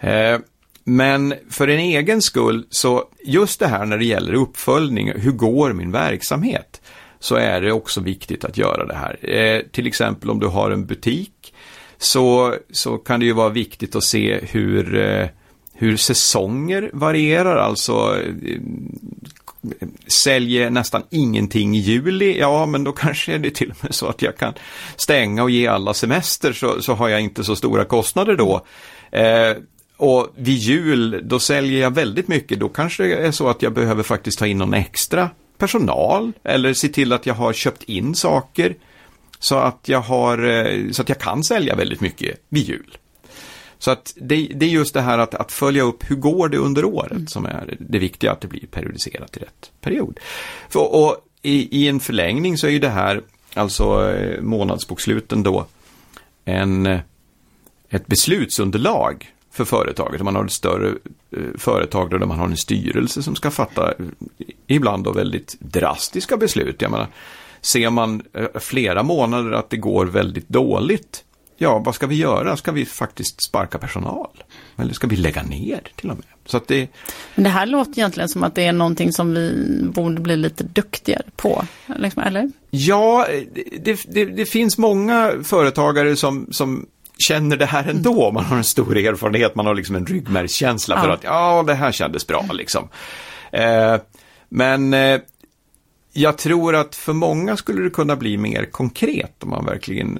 Eh, men för en egen skull, så just det här när det gäller uppföljning, hur går min verksamhet? Så är det också viktigt att göra det här. Eh, till exempel om du har en butik så, så kan det ju vara viktigt att se hur, eh, hur säsonger varierar. Alltså eh, säljer nästan ingenting i juli, ja men då kanske är det till och med så att jag kan stänga och ge alla semester så, så har jag inte så stora kostnader då. Eh, och vid jul, då säljer jag väldigt mycket, då kanske det är så att jag behöver faktiskt ta in någon extra personal eller se till att jag har köpt in saker. Så att jag, har, eh, så att jag kan sälja väldigt mycket vid jul. Så att det, det, är just det här att, att, följa upp hur går det under året mm. som är det viktiga, att det blir periodiserat i rätt period. För, och i, i, en förlängning så är ju det här, alltså eh, månadsboksluten då, en, eh, ett beslutsunderlag för företaget. Om man har ett större företag där man har en styrelse som ska fatta ibland då väldigt drastiska beslut. Jag menar, Ser man eh, flera månader att det går väldigt dåligt, ja, vad ska vi göra? Ska vi faktiskt sparka personal? Eller ska vi lägga ner till och med? Så att det... Men det här låter egentligen som att det är någonting som vi borde bli lite duktigare på, liksom, eller? Ja, det, det, det finns många företagare som, som känner det här ändå. Mm. Man har en stor erfarenhet, man har liksom en ryggmärgskänsla ja. för att ja, det här kändes bra liksom. Eh, men eh, jag tror att för många skulle det kunna bli mer konkret om man verkligen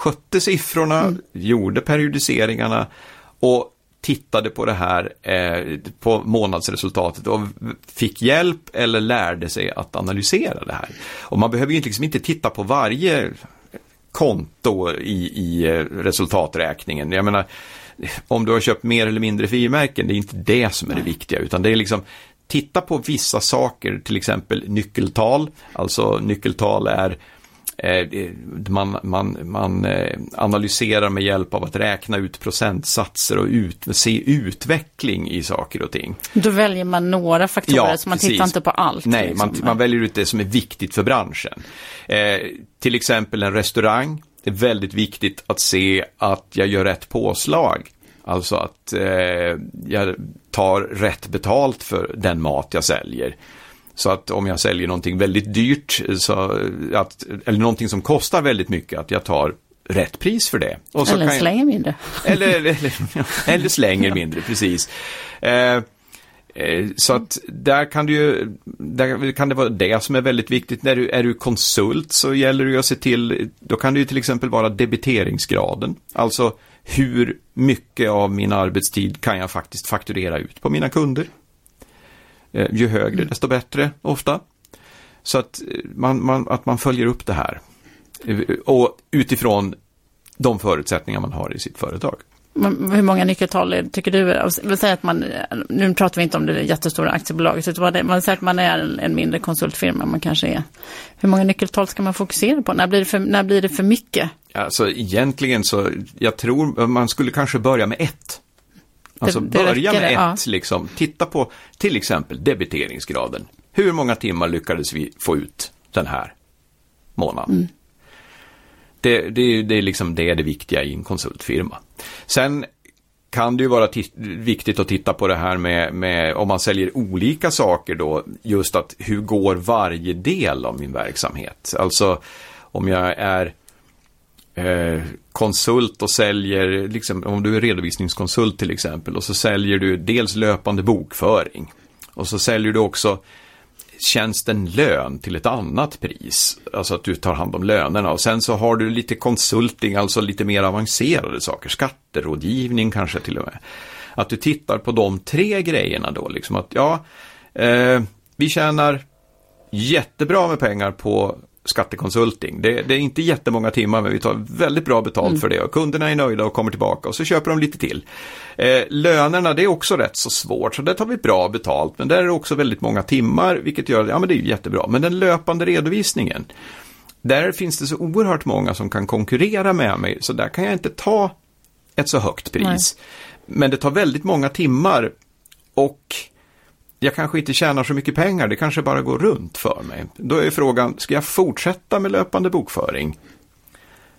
skötte siffrorna, mm. gjorde periodiseringarna och tittade på det här eh, på månadsresultatet och fick hjälp eller lärde sig att analysera det här. Och man behöver ju liksom inte titta på varje konto i, i eh, resultaträkningen. Jag menar, om du har köpt mer eller mindre frimärken, det är inte det som är det viktiga, utan det är liksom titta på vissa saker, till exempel nyckeltal. Alltså nyckeltal är man, man, man eh, analyserar med hjälp av att räkna ut procentsatser och ut, se utveckling i saker och ting. Då väljer man några faktorer, ja, så man precis. tittar inte på allt. Nej, liksom. man, man, väljer ut det som är viktigt för branschen. Eh, till exempel en restaurang, det är väldigt viktigt att se att jag gör rätt påslag. Alltså att eh, jag tar rätt betalt för den mat jag säljer. Så att om jag säljer någonting väldigt dyrt, så att, eller någonting som kostar väldigt mycket, att jag tar rätt pris för det. eller slänger jag, mindre. Eller, eller, eller slänger mindre, precis. Eh, eh, så att där kan, ju, där kan det vara det som är väldigt viktigt. När du är du konsult så gäller det att se till, då kan det ju till exempel vara debiteringsgraden. Alltså hur mycket av min arbetstid kan jag faktiskt fakturera ut på mina kunder. Eh, ju högre desto bättre ofta. Så att eh, man, man, att man följer upp det här. Eh, och utifrån de förutsättningar man har i sitt företag. Hur många nyckeltal tycker du? Säga att man, nu pratar vi inte om det jättestora aktiebolaget, utan man säger att man är en mindre konsultfirma, man kanske är. Hur många nyckeltal ska man fokusera på? När blir det för, när blir det för mycket? Alltså egentligen så, jag tror man skulle kanske börja med ett. Alltså det, det börja med det, ett, ja. liksom. Titta på till exempel debiteringsgraden. Hur många timmar lyckades vi få ut den här månaden? Mm. Det, det, det, är liksom det, är det viktiga i en konsultfirma. Sen kan det ju vara viktigt att titta på det här med, med, om man säljer olika saker då, just att hur går varje del av min verksamhet? Alltså om jag är eh, konsult och säljer, liksom, om du är redovisningskonsult till exempel, och så säljer du dels löpande bokföring. Och så säljer du också tjänsten lön till ett annat pris. Alltså att du tar hand om lönerna. Och sen så har du lite konsulting, alltså lite mer avancerade saker. Skatterådgivning kanske till och med. Att du tittar på de tre grejerna då. Liksom att ja, eh, vi tjänar jättebra med pengar på skattekonsulting. Det, det, är inte jättemånga timmar men vi tar väldigt bra betalt mm. för det och kunderna är nöjda och kommer tillbaka och så köper de lite till. Eh, lönerna det är också rätt så svårt så där tar vi bra betalt men där är det också väldigt många timmar vilket gör ja men det är jättebra. Men den löpande redovisningen där finns det så oerhört många som kan konkurrera med mig så där kan jag inte ta ett så högt pris. Nej. Men det tar väldigt många timmar och jag kanske inte tjänar så mycket pengar, det kanske bara går runt för mig. Då är frågan, ska jag fortsätta med löpande bokföring?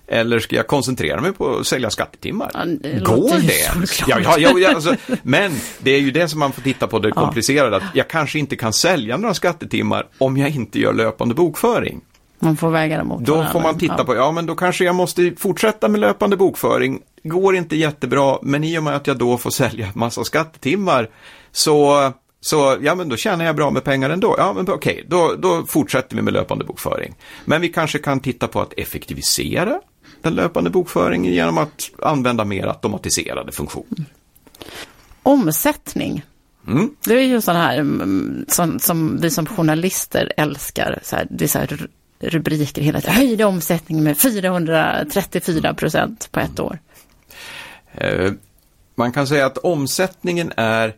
Eller ska jag koncentrera mig på att sälja skattetimmar? Ja, det Går det? Ja, ja, ja, alltså, men det är ju det som man får titta på det komplicerade. Att jag kanske inte kan sälja några skattetimmar om jag inte gör löpande bokföring. Man får väga det mot Då får man titta ja. på, ja men då kanske jag måste fortsätta med löpande bokföring. Går inte jättebra, men i och med att jag då får sälja massa skattetimmar så så ja, men då tjänar jag bra med pengar ändå. Ja, men okej, okay, då, då fortsätter vi med löpande bokföring. Men vi kanske kan titta på att effektivisera den löpande bokföringen genom att använda mer automatiserade funktioner. Omsättning. Mm. Det är ju sån här mm, som, som vi som journalister älskar. Så här, det är så här rubriker hela tiden. Höjde omsättning med 434 procent på ett år. Eh, man kan säga att omsättningen är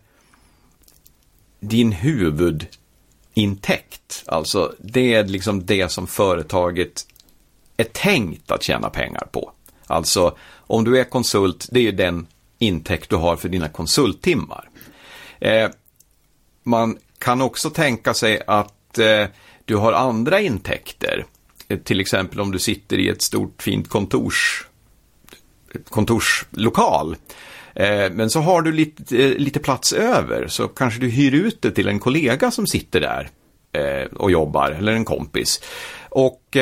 din huvudintäkt. Alltså det är liksom det som företaget är tänkt att tjäna pengar på. Alltså om du är konsult, det är ju den intäkt du har för dina konsulttimmar. Eh, man kan också tänka sig att eh, du har andra intäkter. Eh, till exempel om du sitter i ett stort fint kontors, kontorslokal Eh, Eh, men så har du lite, eh, lite plats över så kanske du hyr ut det till en kollega som sitter där eh, och jobbar eller en kompis. Och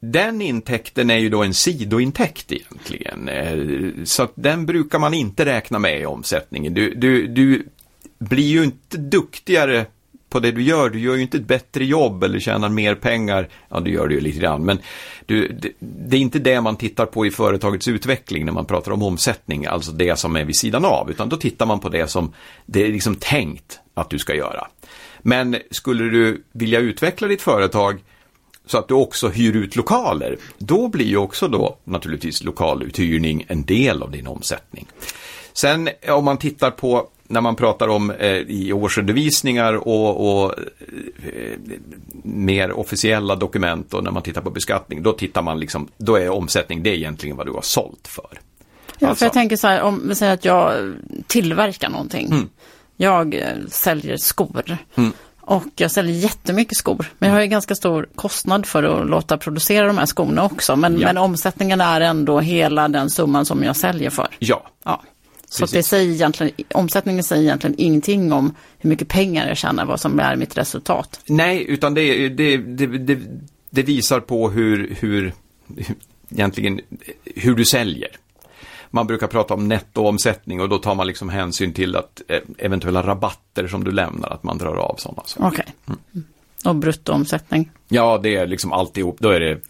den intäkten är ju då en sidointäkt egentligen. Så att den brukar man inte räkna med i omsättningen. Du, du, du blir ju inte duktigare på det du gör. Du gör ju inte ett bättre jobb eller tjänar mer pengar. Ja, du gör det ju lite grann. Men du, det, det, är inte det man tittar på i företagets utveckling när man pratar om omsättning. Alltså det som är vid sidan av. Utan då tittar man på det som det är liksom tänkt att du ska göra. Men skulle du vilja utveckla ditt företag så att du också hyr ut lokaler, då blir ju också då naturligtvis lokaluthyrning en del av din omsättning. Sen om man tittar på när man pratar om eh, i årsredovisningar och, och eh, mer officiella dokument och när man tittar på beskattning, då tittar man liksom, då är omsättning, det är egentligen vad du har sålt för. Ja, alltså. för jag tänker så här, om vi säger att jag tillverkar någonting. Mm. Jag eh, säljer skor. Mm. Och jag säljer jättemycket skor. Men jag har ju ganska stor kostnad för att låta producera de här skorna också. Men, ja. men omsättningen är ändå hela den summan som jag säljer för. Ja. ja. Så det säger egentligen, omsättningen säger egentligen ingenting om hur mycket pengar jag tjänar, vad som är mitt resultat. Nej, utan det, det, det, det, visar på hur, hur, egentligen, hur du säljer. Man brukar prata om nettoomsättning och då tar man liksom hänsyn till att eh, eventuella rabatter som du lämnar, att man drar av sådana saker. Okej. Okay. Mm. Och bruttoomsättning? Ja, det är liksom alltihop, då är det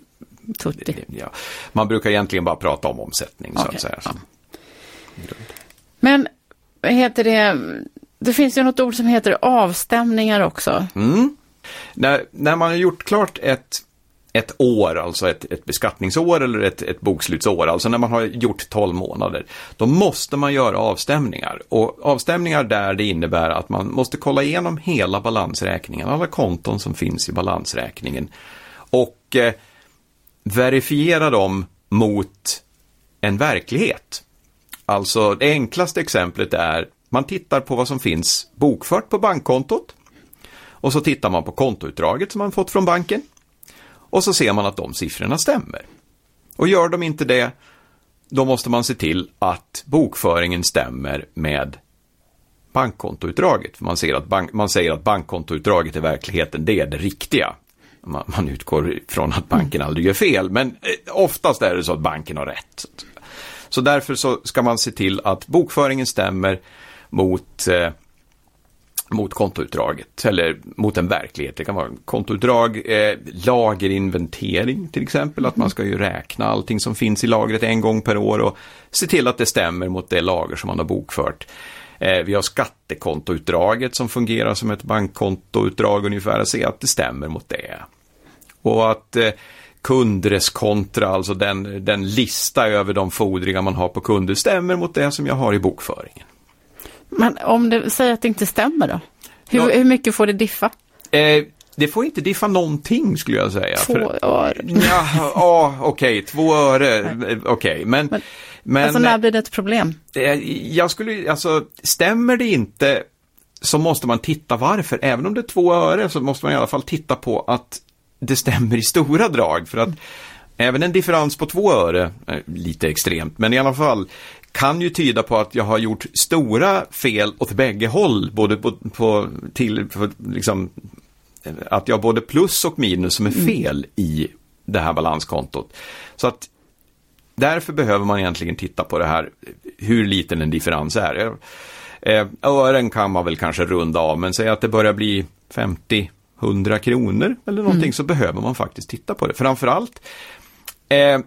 Tutti. Ja. Man brukar egentligen bara prata om omsättning okay. så att säga. Ja. Men heter det, det finns ju något ord som heter avstämningar också. Mm. När, när man har gjort klart ett, ett år, alltså ett, ett beskattningsår eller ett, ett bokslutsår, alltså när man har gjort 12 månader, då måste man göra avstämningar. Och avstämningar där det innebär att man måste kolla igenom hela balansräkningen, alla konton som finns i balansräkningen och eh, verifiera dem mot en verklighet. Alltså det enklaste exemplet är man tittar på vad som finns bokfört på bankkontot och så tittar man på kontoutdraget som man fått från banken och så ser man att de siffrorna stämmer. Och gör de inte det, då måste man se till att bokföringen stämmer med bankkontoutdraget. Man, ser att bank, man säger att bankkontoutdraget i verkligheten, det är det riktiga. man, man utgår från att banken aldrig gör fel, men eh, oftast är det så att banken har rätt. Så därför så ska man se till att bokföringen stämmer mot eh, mot kontoutdraget eller mot en verklighet. Det kan vara kontoutdrag, eh, lagerinventering till exempel, att man ska ju räkna allting som finns i lagret en gång per år och se till att det stämmer mot det lager som man har bokfört. Eh, vi har skattekontoutdraget som fungerar som ett bankkontoutdrag ungefär, se att det stämmer mot det. Och att eh, kundreskontra, alltså den, den lista över de fordringar man har på kunder, stämmer mot det som jag har i bokföringen. Men om det säger att det inte stämmer då? Hur, ja. hur mycket får det diffa? Eh, det får inte diffa någonting skulle jag säga. Två för, öre? Ja, ja okej, okay, två öre, okej, okay, men, men, men... Alltså när blir det ett problem? Eh, jag skulle, alltså, stämmer det inte så måste man titta varför. Även om det är två öre så måste man i alla fall titta på att det stämmer i stora drag. För att mm. även en differens på två öre, lite extremt, men i alla fall, kan ju tyda på att jag har gjort stora fel åt bägge håll, både på, på till, på, liksom, att jag har både plus och minus som är mm. fel i det här balanskontot. Så att därför behöver man egentligen titta på det här, hur liten en differens är. Eh, ören kan man väl kanske runda av, men säg att det börjar bli 50 100 kronor eller någonting mm. så behöver man faktiskt titta på det. Framförallt eh,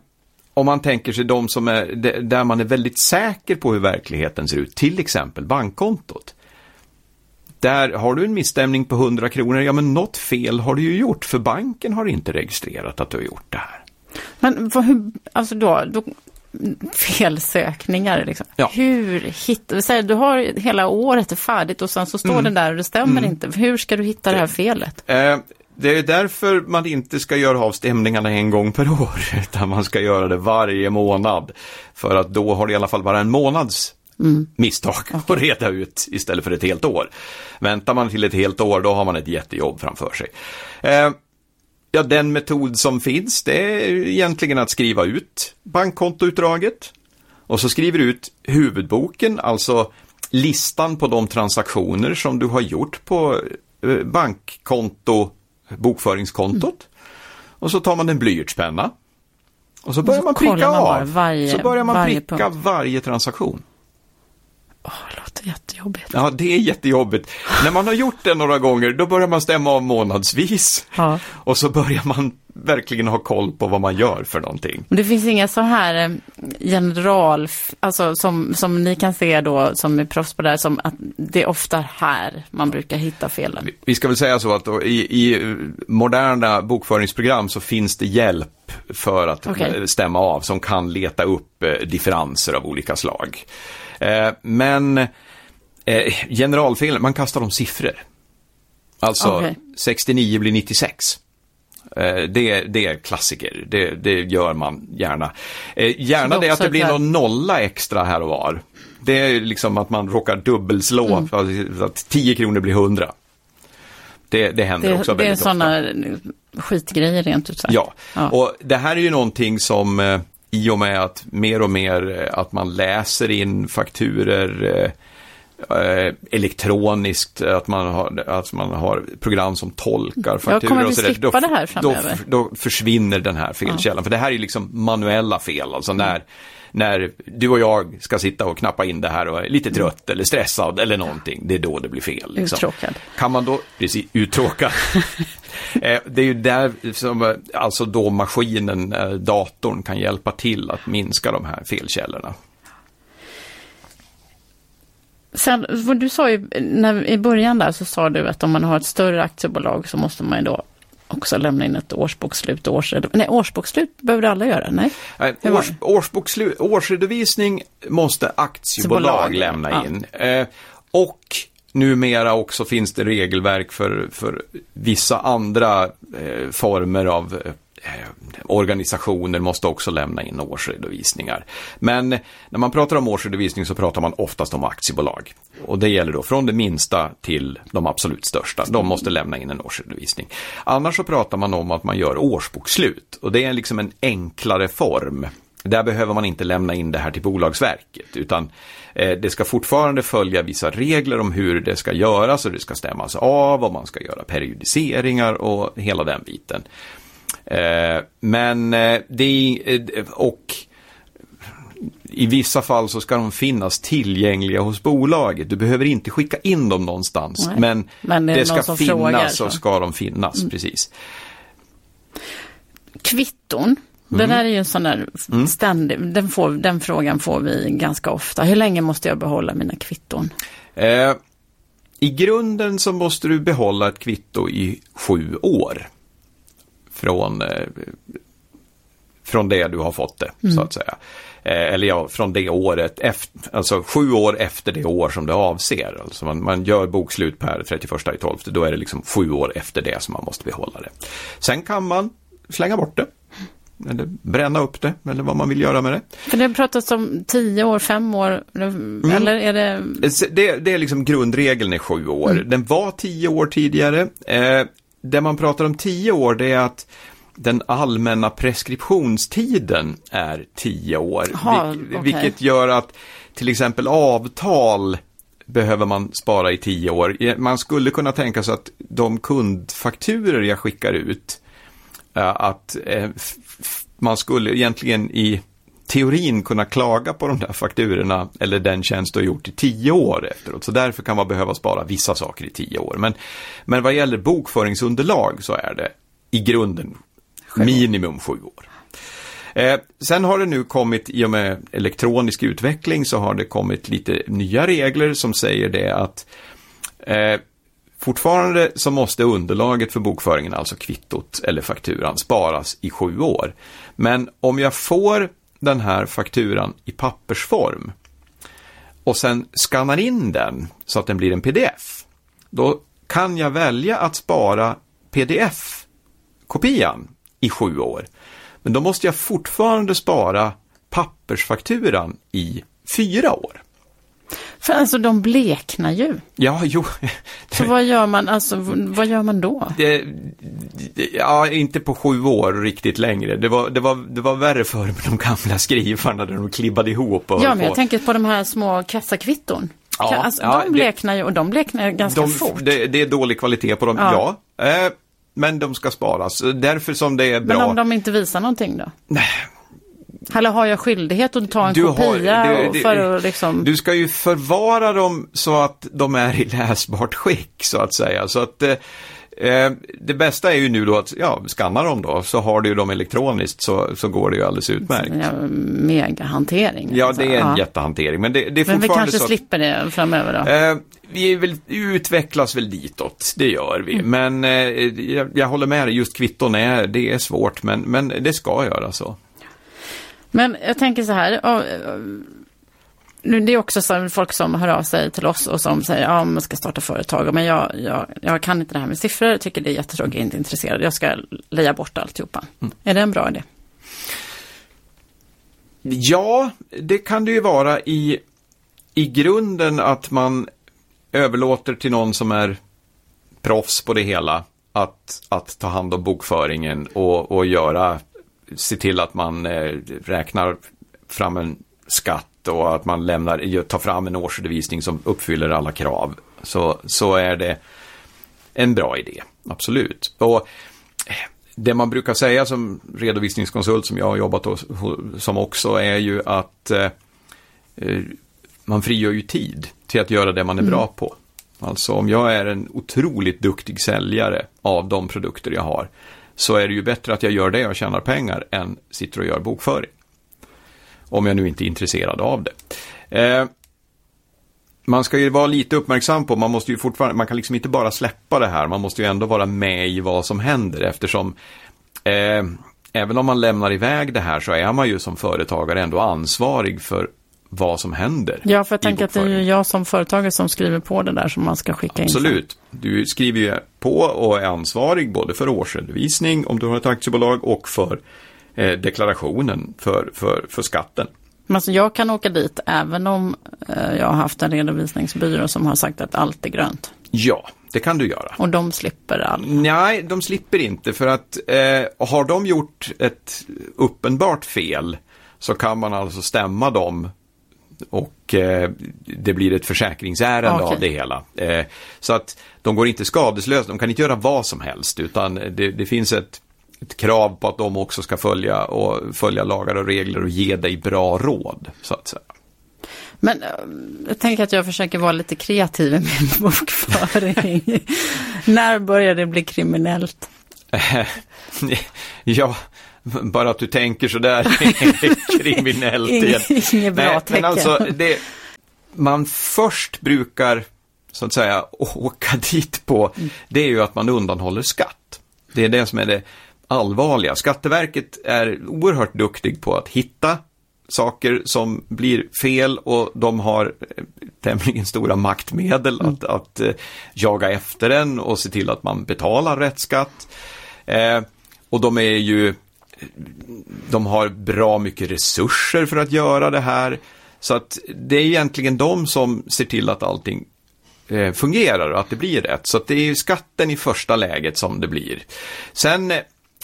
om man tänker sig de som är, där man är väldigt säker på hur verkligheten ser ut, till exempel bankkontot. Där har du en misstämning på 100 kronor, ja men något fel har du ju gjort för banken har inte registrerat att du har gjort det här. Men vad, hur, alltså då, då felsökningar. Liksom. Ja. Hur hittar du? Har hela året färdigt och sen så står mm. det där och det stämmer mm. inte. Hur ska du hitta det, det här felet? Eh, det är därför man inte ska göra avstämningarna en gång per år, utan man ska göra det varje månad. För att då har det i alla fall bara en månads mm. misstag okay. att reda ut istället för ett helt år. Väntar man till ett helt år, då har man ett jättejobb framför sig. Eh, ja, den metod som finns, det är egentligen att skriva ut bankkontoutdraget. Och så skriver du ut huvudboken, alltså listan på de transaktioner som du har gjort på eh, bankkonto bokföringskontot. Mm. Och så tar man en blyertspenna. Och så börjar man pricka av. Varje, så börjar man varje pricka punkt. varje transaktion. Oh, det låter jättejobbigt. Ja, det är jättejobbigt. När man har gjort det några gånger, då börjar man stämma av månadsvis. Ja. Och så börjar man verkligen ha koll på vad man gör för någonting. Det finns inga så här eh, general, alltså som, som ni kan se då som är proffs på det här, som att det är ofta här man brukar hitta felen. Vi ska väl säga så att i, i moderna bokföringsprogram så finns det hjälp för att okay. stämma av som kan leta upp eh, differenser av olika slag. Eh, men eh, generalfelen, man kastar om siffror. Alltså okay. 69 blir 96. Eh, det, det är klassiker, det, det gör man gärna. Eh, gärna det, det att det blir någon nolla extra här och var. Det är liksom att man råkar dubbelslå, mm. så att 10 kronor blir 100. Det, det händer också väldigt ofta. Det är sådana skitgrejer rent ut sagt. Ja. ja, och det här är ju någonting som i och med att mer och mer eh, att man läser in fakturer eh, eh, elektroniskt, att man, har, att man har program som tolkar fakturor. det här framöver? Då, då försvinner den här felkällan. Ja. För det här är liksom manuella fel, alltså när, mm. När du och jag ska sitta och knappa in det här och är lite mm. trött eller stressad eller någonting, det är då det blir fel. Liksom. Uttråkad. Kan man då, precis, uttråkad. Eh, det är ju där som eh, alltså då maskinen, eh, datorn kan hjälpa till att minska de här felkällorna. Sen, du sa ju, när, i början där så sa du att om man har ett större aktiebolag så måste man ju då också lämna in ett årsbokslut. Års, nej, årsbokslut behöver alla göra, nej? nej års, årsbokslut, årsredovisning måste aktiebolag Bolag, lämna in. Ja. Eh, och numera också finns det regelverk för, för vissa andra eh, former av eh, Eh, organisationer måste också lämna in årsredovisningar. Men när man pratar om årsredovisning så pratar man oftast om aktiebolag. Och det gäller då från det minsta till de absolut största. De måste lämna in en årsredovisning. Annars så pratar man om att man gör årsbokslut och det är liksom en enklare form där behöver man inte lämna in det här till Bolagsverket utan eh, det ska fortfarande följa vissa regler om hur det ska göras och det ska stämmas av och man ska göra periodiseringar och hela den biten. Eh, men eh, det är, och i vissa fall så ska de finnas tillgängliga hos bolaget. Du behöver inte skicka in dem någonstans. Nej. Men, Men det det ska finnas frågar, så ska de finnas, precis. Kvitton. Det där är ju en sån där ständig, den, får, den frågan får vi ganska ofta. Hur länge måste jag behålla mina kvitton? Eh, I grunden så måste du behålla ett kvitto i sju år. Från, eh, från det du har fått det, så att säga. Eh, eller ja, från det året, efter, alltså sju år efter det år som det avser. Alltså man, man gör bokslut per 31 i 12, då är det liksom sju år efter det som man måste behålla det. Sen kan man slänga bort det. Eller bränna upp det, eller vad man vill göra med det. För det har pratats om tio år, fem år, eller är det... Det, det är liksom grundregeln är sju år. Den var tio år tidigare. Eh, det man pratar om tio år det är att den allmänna preskriptionstiden är tio år. Jaha, Vil- okej. Vilket gör att till exempel avtal behöver man spara i tio år. Man skulle kunna tänka sig att de kundfakturer jag skickar ut, eh, att eh, man skulle egentligen i teorin kunna klaga på de där fakturorna eller den tjänst du har gjort i tio år efteråt. Så därför kan man behöva spara vissa saker i tio år. Men, men vad gäller bokföringsunderlag så är det i grunden minimum sju år. Eh, sen har det nu kommit, i och med elektronisk utveckling, så har det kommit lite nya regler som säger det att eh, fortfarande så måste underlaget för bokföringen, alltså kvittot eller fakturan, sparas i sju år. Men om jag får den här fakturan i pappersform och sen skannar in den så att den blir en pdf, då kan jag välja att spara pdf-kopian i sju år. Men då måste jag fortfarande spara pappersfakturan i fyra år. För alltså de bleknar ju. Ja, jo. Så vad gör man, alltså vad gör man då? Det, ja, inte på sju år riktigt längre. Det var, det var, det var värre förr med de gamla skrivarna där de klibbade ihop. Och Ja, men jag på. tänker på de här små kassakvitton. Ja, alltså, ja, de bleknar ju och de bleknar ganska de, fort. det, det är dålig kvalitet på dem, ja. Ja. Eh, men de ska sparas. Därför som det är bra. Men om de inte visar någonting då? Eller har jag skyldighet att ta en Du har- kopia du- och du- för att liksom... Du ska ju förvara dem så att de är i läsbart skick, så att säga. Så att eh, eh, det bästa är ju nu då att, ja, skanna dem då, så har du dem elektroniskt så, så går det ju alldeles utmärkt. Ja, megahantering. Ja, alltså. det är en Ja. jättehantering, men det, det är Men vi kanske så slipper det framöver då. Eh, vi väl, utvecklas väl ditåt, det gör vi. Men eh, jag, jag håller med dig, just kvitton är, det är svårt, men, men det ska göra så. Men jag tänker så här. Nu, det är också så folk som hör av sig till oss och som säger ja, man ska starta företag. Men jag, jag, jag kan inte det här med siffror, tycker det är jättetråkigt, jag är inte intresserad. Jag ska leja bort alltihopa. Mm. Är det en bra idé? Ja, det kan det ju vara i, i grunden att man överlåter till någon som är proffs på det hela att, att ta hand om bokföringen och, och göra, se till att man eh, räknar fram en skatt och att man lämnar, tar fram en årsredovisning som uppfyller alla krav. Så, så är det en bra idé, absolut. Och eh, det man brukar säga som redovisningskonsult som jag har jobbat hos, ho- som också är ju att eh, eh, man frigör ju tid till att göra det man är bra på. Alltså om jag är en otroligt duktig säljare av de produkter jag har så är det ju bättre att jag gör det och tjänar pengar än sitter och gör bokföring. Om jag nu inte är intresserad av det. Eh, man ska ju vara lite uppmärksam på, man måste ju fortfarande, man kan liksom inte bara släppa det här, man måste ju ändå vara med i vad som händer eftersom eh, även om man lämnar iväg det här så är man ju som företagare ändå ansvarig för vad som händer. Ja, för jag tänker att det är ju jag som företagare som skriver på det där som man ska skicka in. sen. Absolut. Du skriver ju på och är ansvarig både för årsredovisning om du har ett aktiebolag och för eh, deklarationen för, för, för skatten. Men alltså jag kan åka dit även om eh, jag har haft en redovisningsbyrå som har sagt att allt är grönt. Ja, det kan du göra. Och de slipper all... Nej, de slipper inte för att eh, har de gjort ett uppenbart fel så kan man alltså stämma dem och eh, det blir ett försäkringsärende Okej. av det hela. Eh, så att de går inte skadeslösa, de kan inte göra vad som helst utan det, det finns ett, ett krav på att de också ska följa, och, följa lagar och regler och ge dig bra råd. Så att säga. Men eh, jag tänker att jag försöker vara lite kreativ i min bokföring. När börjar det bli kriminellt? ja, bara att du tänker sådär är kriminellt. Inget inget bra Nej, tecken. men alltså, det, man först brukar, så att säga, åka dit på, det är ju att man undanhåller skatt. Det är det som är det allvarliga. Skatteverket är oerhört duktig på att hitta saker som blir fel och de har eh, tämligen stora maktmedel att, att eh, jaga efter den och se till att man betalar rätt skatt. Eh, och de är ju de har bra mycket resurser för att göra det här. Så att det är egentligen de som ser till att allting eh, fungerar och att det blir rätt. Så att det är ju skatten i första läget som det blir. Sen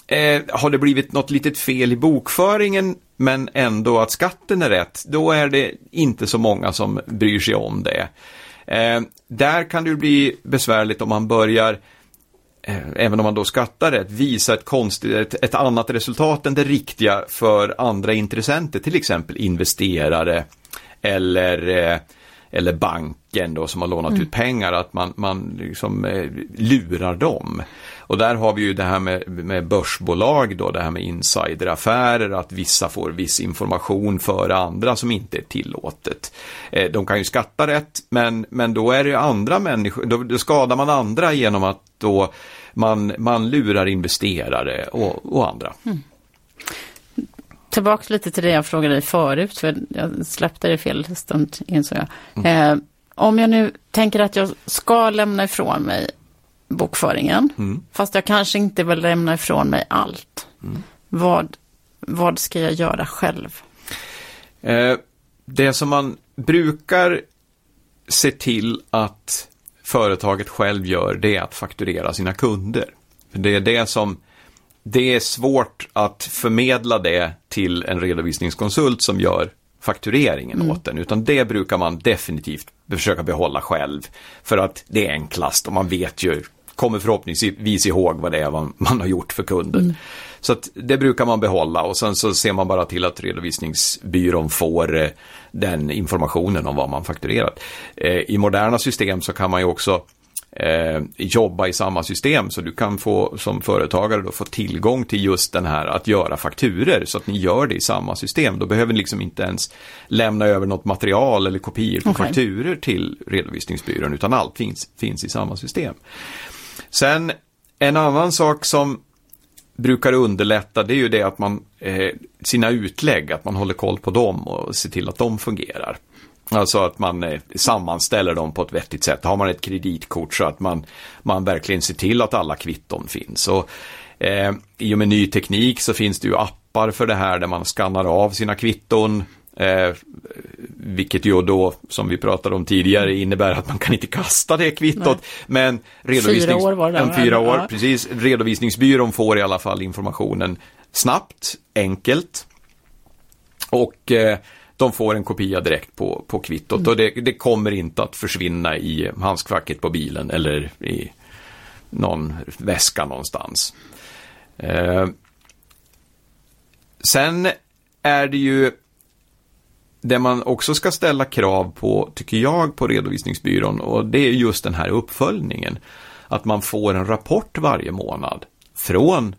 eh, har det blivit något litet fel i bokföringen men ändå att skatten är rätt, då är det inte så många som bryr sig om det. Eh, där kan det ju bli besvärligt om man börjar eh, även om man då skattar rätt, visa ett, konstigt, ett, ett annat resultat än det riktiga för andra intressenter, till exempel investerare eller, eh, eller banken då som har lånat ut pengar, att man, man liksom eh, lurar dem. Och där har vi ju det här med, med börsbolag då, det här med insideraffärer, att vissa får viss information före andra som inte är tillåtet. Eh, de kan ju skatta rätt, men, men då är det andra människor, då, då skadar man andra genom att då man, man lurar investerare och, och andra. Tillbaks lite till det jag frågade dig förut, för jag släppte det fel stund insåg jag. Eh, om jag nu tänker att jag ska lämna ifrån mig bokföringen, fast jag kanske inte vill lämna ifrån mig allt. Vad, vad ska jag göra själv? Eh, det som man brukar se till att företaget själv gör, det är att fakturera sina kunder. För Det är det som det är svårt att förmedla det till en redovisningskonsult som gör faktureringen åt den, utan det brukar man definitivt försöka behålla själv. För att det är enklast och man vet ju, kommer förhoppningsvis ihåg vad det är man, man har gjort för kunden. Så att det brukar man behålla och sen så ser man bara till att redovisningsbyrån får eh, den informationen om vad man fakturerat. Eh, I moderna system så kan man ju också eh, jobba i samma system så du kan få som företagare då få tillgång till just den här att göra fakturer så att ni gör det i samma system. Då behöver ni liksom inte ens lämna över något material eller kopior på Okej. fakturer till redovisningsbyrån utan allt finns, finns i samma system. Sen en annan sak som brukar underlätta det är ju det att man, eh, sina utlägg, att man håller koll på dem och ser till att de fungerar. Alltså att man eh, sammanställer dem på ett vettigt sätt. Har man ett kreditkort så att man, man verkligen ser till att alla kvitton finns. Och, eh, I och med ny teknik så finns det ju appar för det här där man skannar av sina kvitton. Eh, vilket ju då, som vi pratade om tidigare, innebär att man kan inte kasta det kvittot. Men redovisnings... Fyra år var det, En fyra år, Ja. precis. Redovisningsbyrån får i alla fall informationen snabbt, enkelt. Och eh, de får en kopia direkt på, på kvittot. Och det, det kommer inte att försvinna i handskfacket på bilen eller i någon väska någonstans. Eh, sen är det ju det man också ska ställa krav på, tycker jag, på redovisningsbyrån och det är just den här uppföljningen. Att man får en rapport varje månad från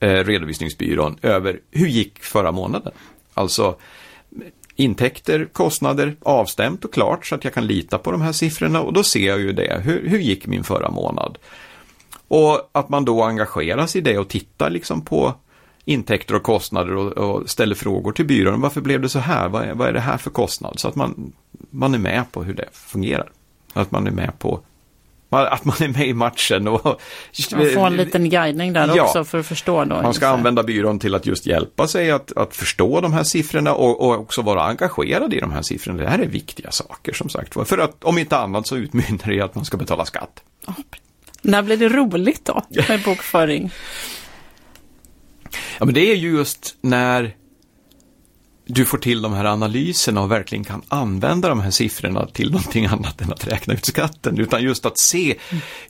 eh, redovisningsbyrån över hur gick förra månaden. Alltså intäkter, kostnader, avstämt och klart så att jag kan lita på de här siffrorna och då ser jag ju det. Hur, hur gick min förra månad? Och att man då engagerar sig i det och tittar liksom på intäkter och kostnader och, och ställer frågor till byrån. Varför blev det så här? Vad är, vad är det här för kostnad? Så att man, man är med på hur det fungerar. Att man är med på att man är med i matchen. Och, Man får en liten guidning där Ja. också för att förstå då. man ska ungefär. använda byrån till att just hjälpa sig att, att förstå de här siffrorna och, och också vara engagerad i de här siffrorna. Det här är viktiga saker som sagt. För att om inte annat så utmynnar det i att man ska betala skatt. När blir det roligt då med bokföring? Ja, men det är ju just när du får till de här analyserna och verkligen kan använda de här siffrorna till någonting annat än att räkna ut skatten. Utan just att se,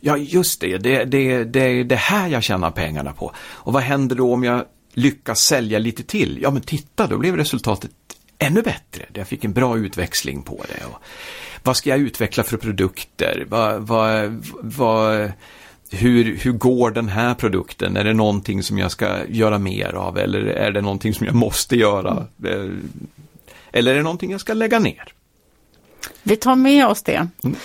ja just det, det, det, det, det här jag tjänar pengarna på. Och vad händer då om jag lyckas sälja lite till? Ja men titta, då blev resultatet ännu bättre. Jag fick en bra utväxling på det. Och vad ska jag utveckla för produkter? Vad, vad, vad, hur, hur går den här produkten? Är det någonting som jag ska göra mer av eller är det någonting som jag måste göra? Mm. Eller är det någonting jag ska lägga ner? Vi tar med oss det. Mm.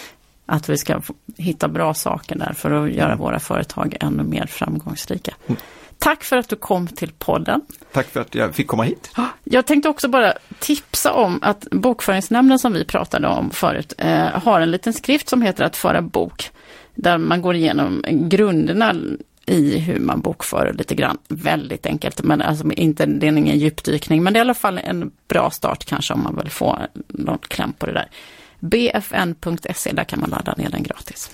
Att vi ska hitta bra saker där för att göra mm. våra företag ännu mer framgångsrika. Mm. Tack för att du kom till podden. Tack för att jag fick komma hit. Jag tänkte också bara tipsa om att Bokföringsnämnden som vi pratade om förut eh, har en liten skrift som heter Att föra bok. Där man går igenom grunderna i hur man bokför lite grann. Väldigt enkelt, men alltså inte, det är ingen djupdykning. Men det är i alla fall en bra start kanske om man vill få något kläm på det där. bfn.se, där kan man ladda ner den gratis.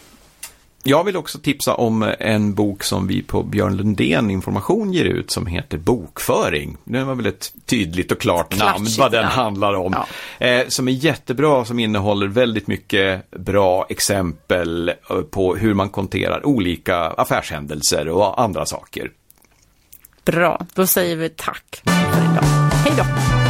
Jag vill också tipsa om en bok som vi på Björn Lundén Information ger ut som heter Bokföring. Det var väl ett tydligt och klart namn vad den handlar om. Ja. Eh, som är jättebra, som innehåller väldigt mycket bra exempel eh, på hur man konterar olika affärshändelser och andra saker. Bra, då säger vi tack för idag. Hej då!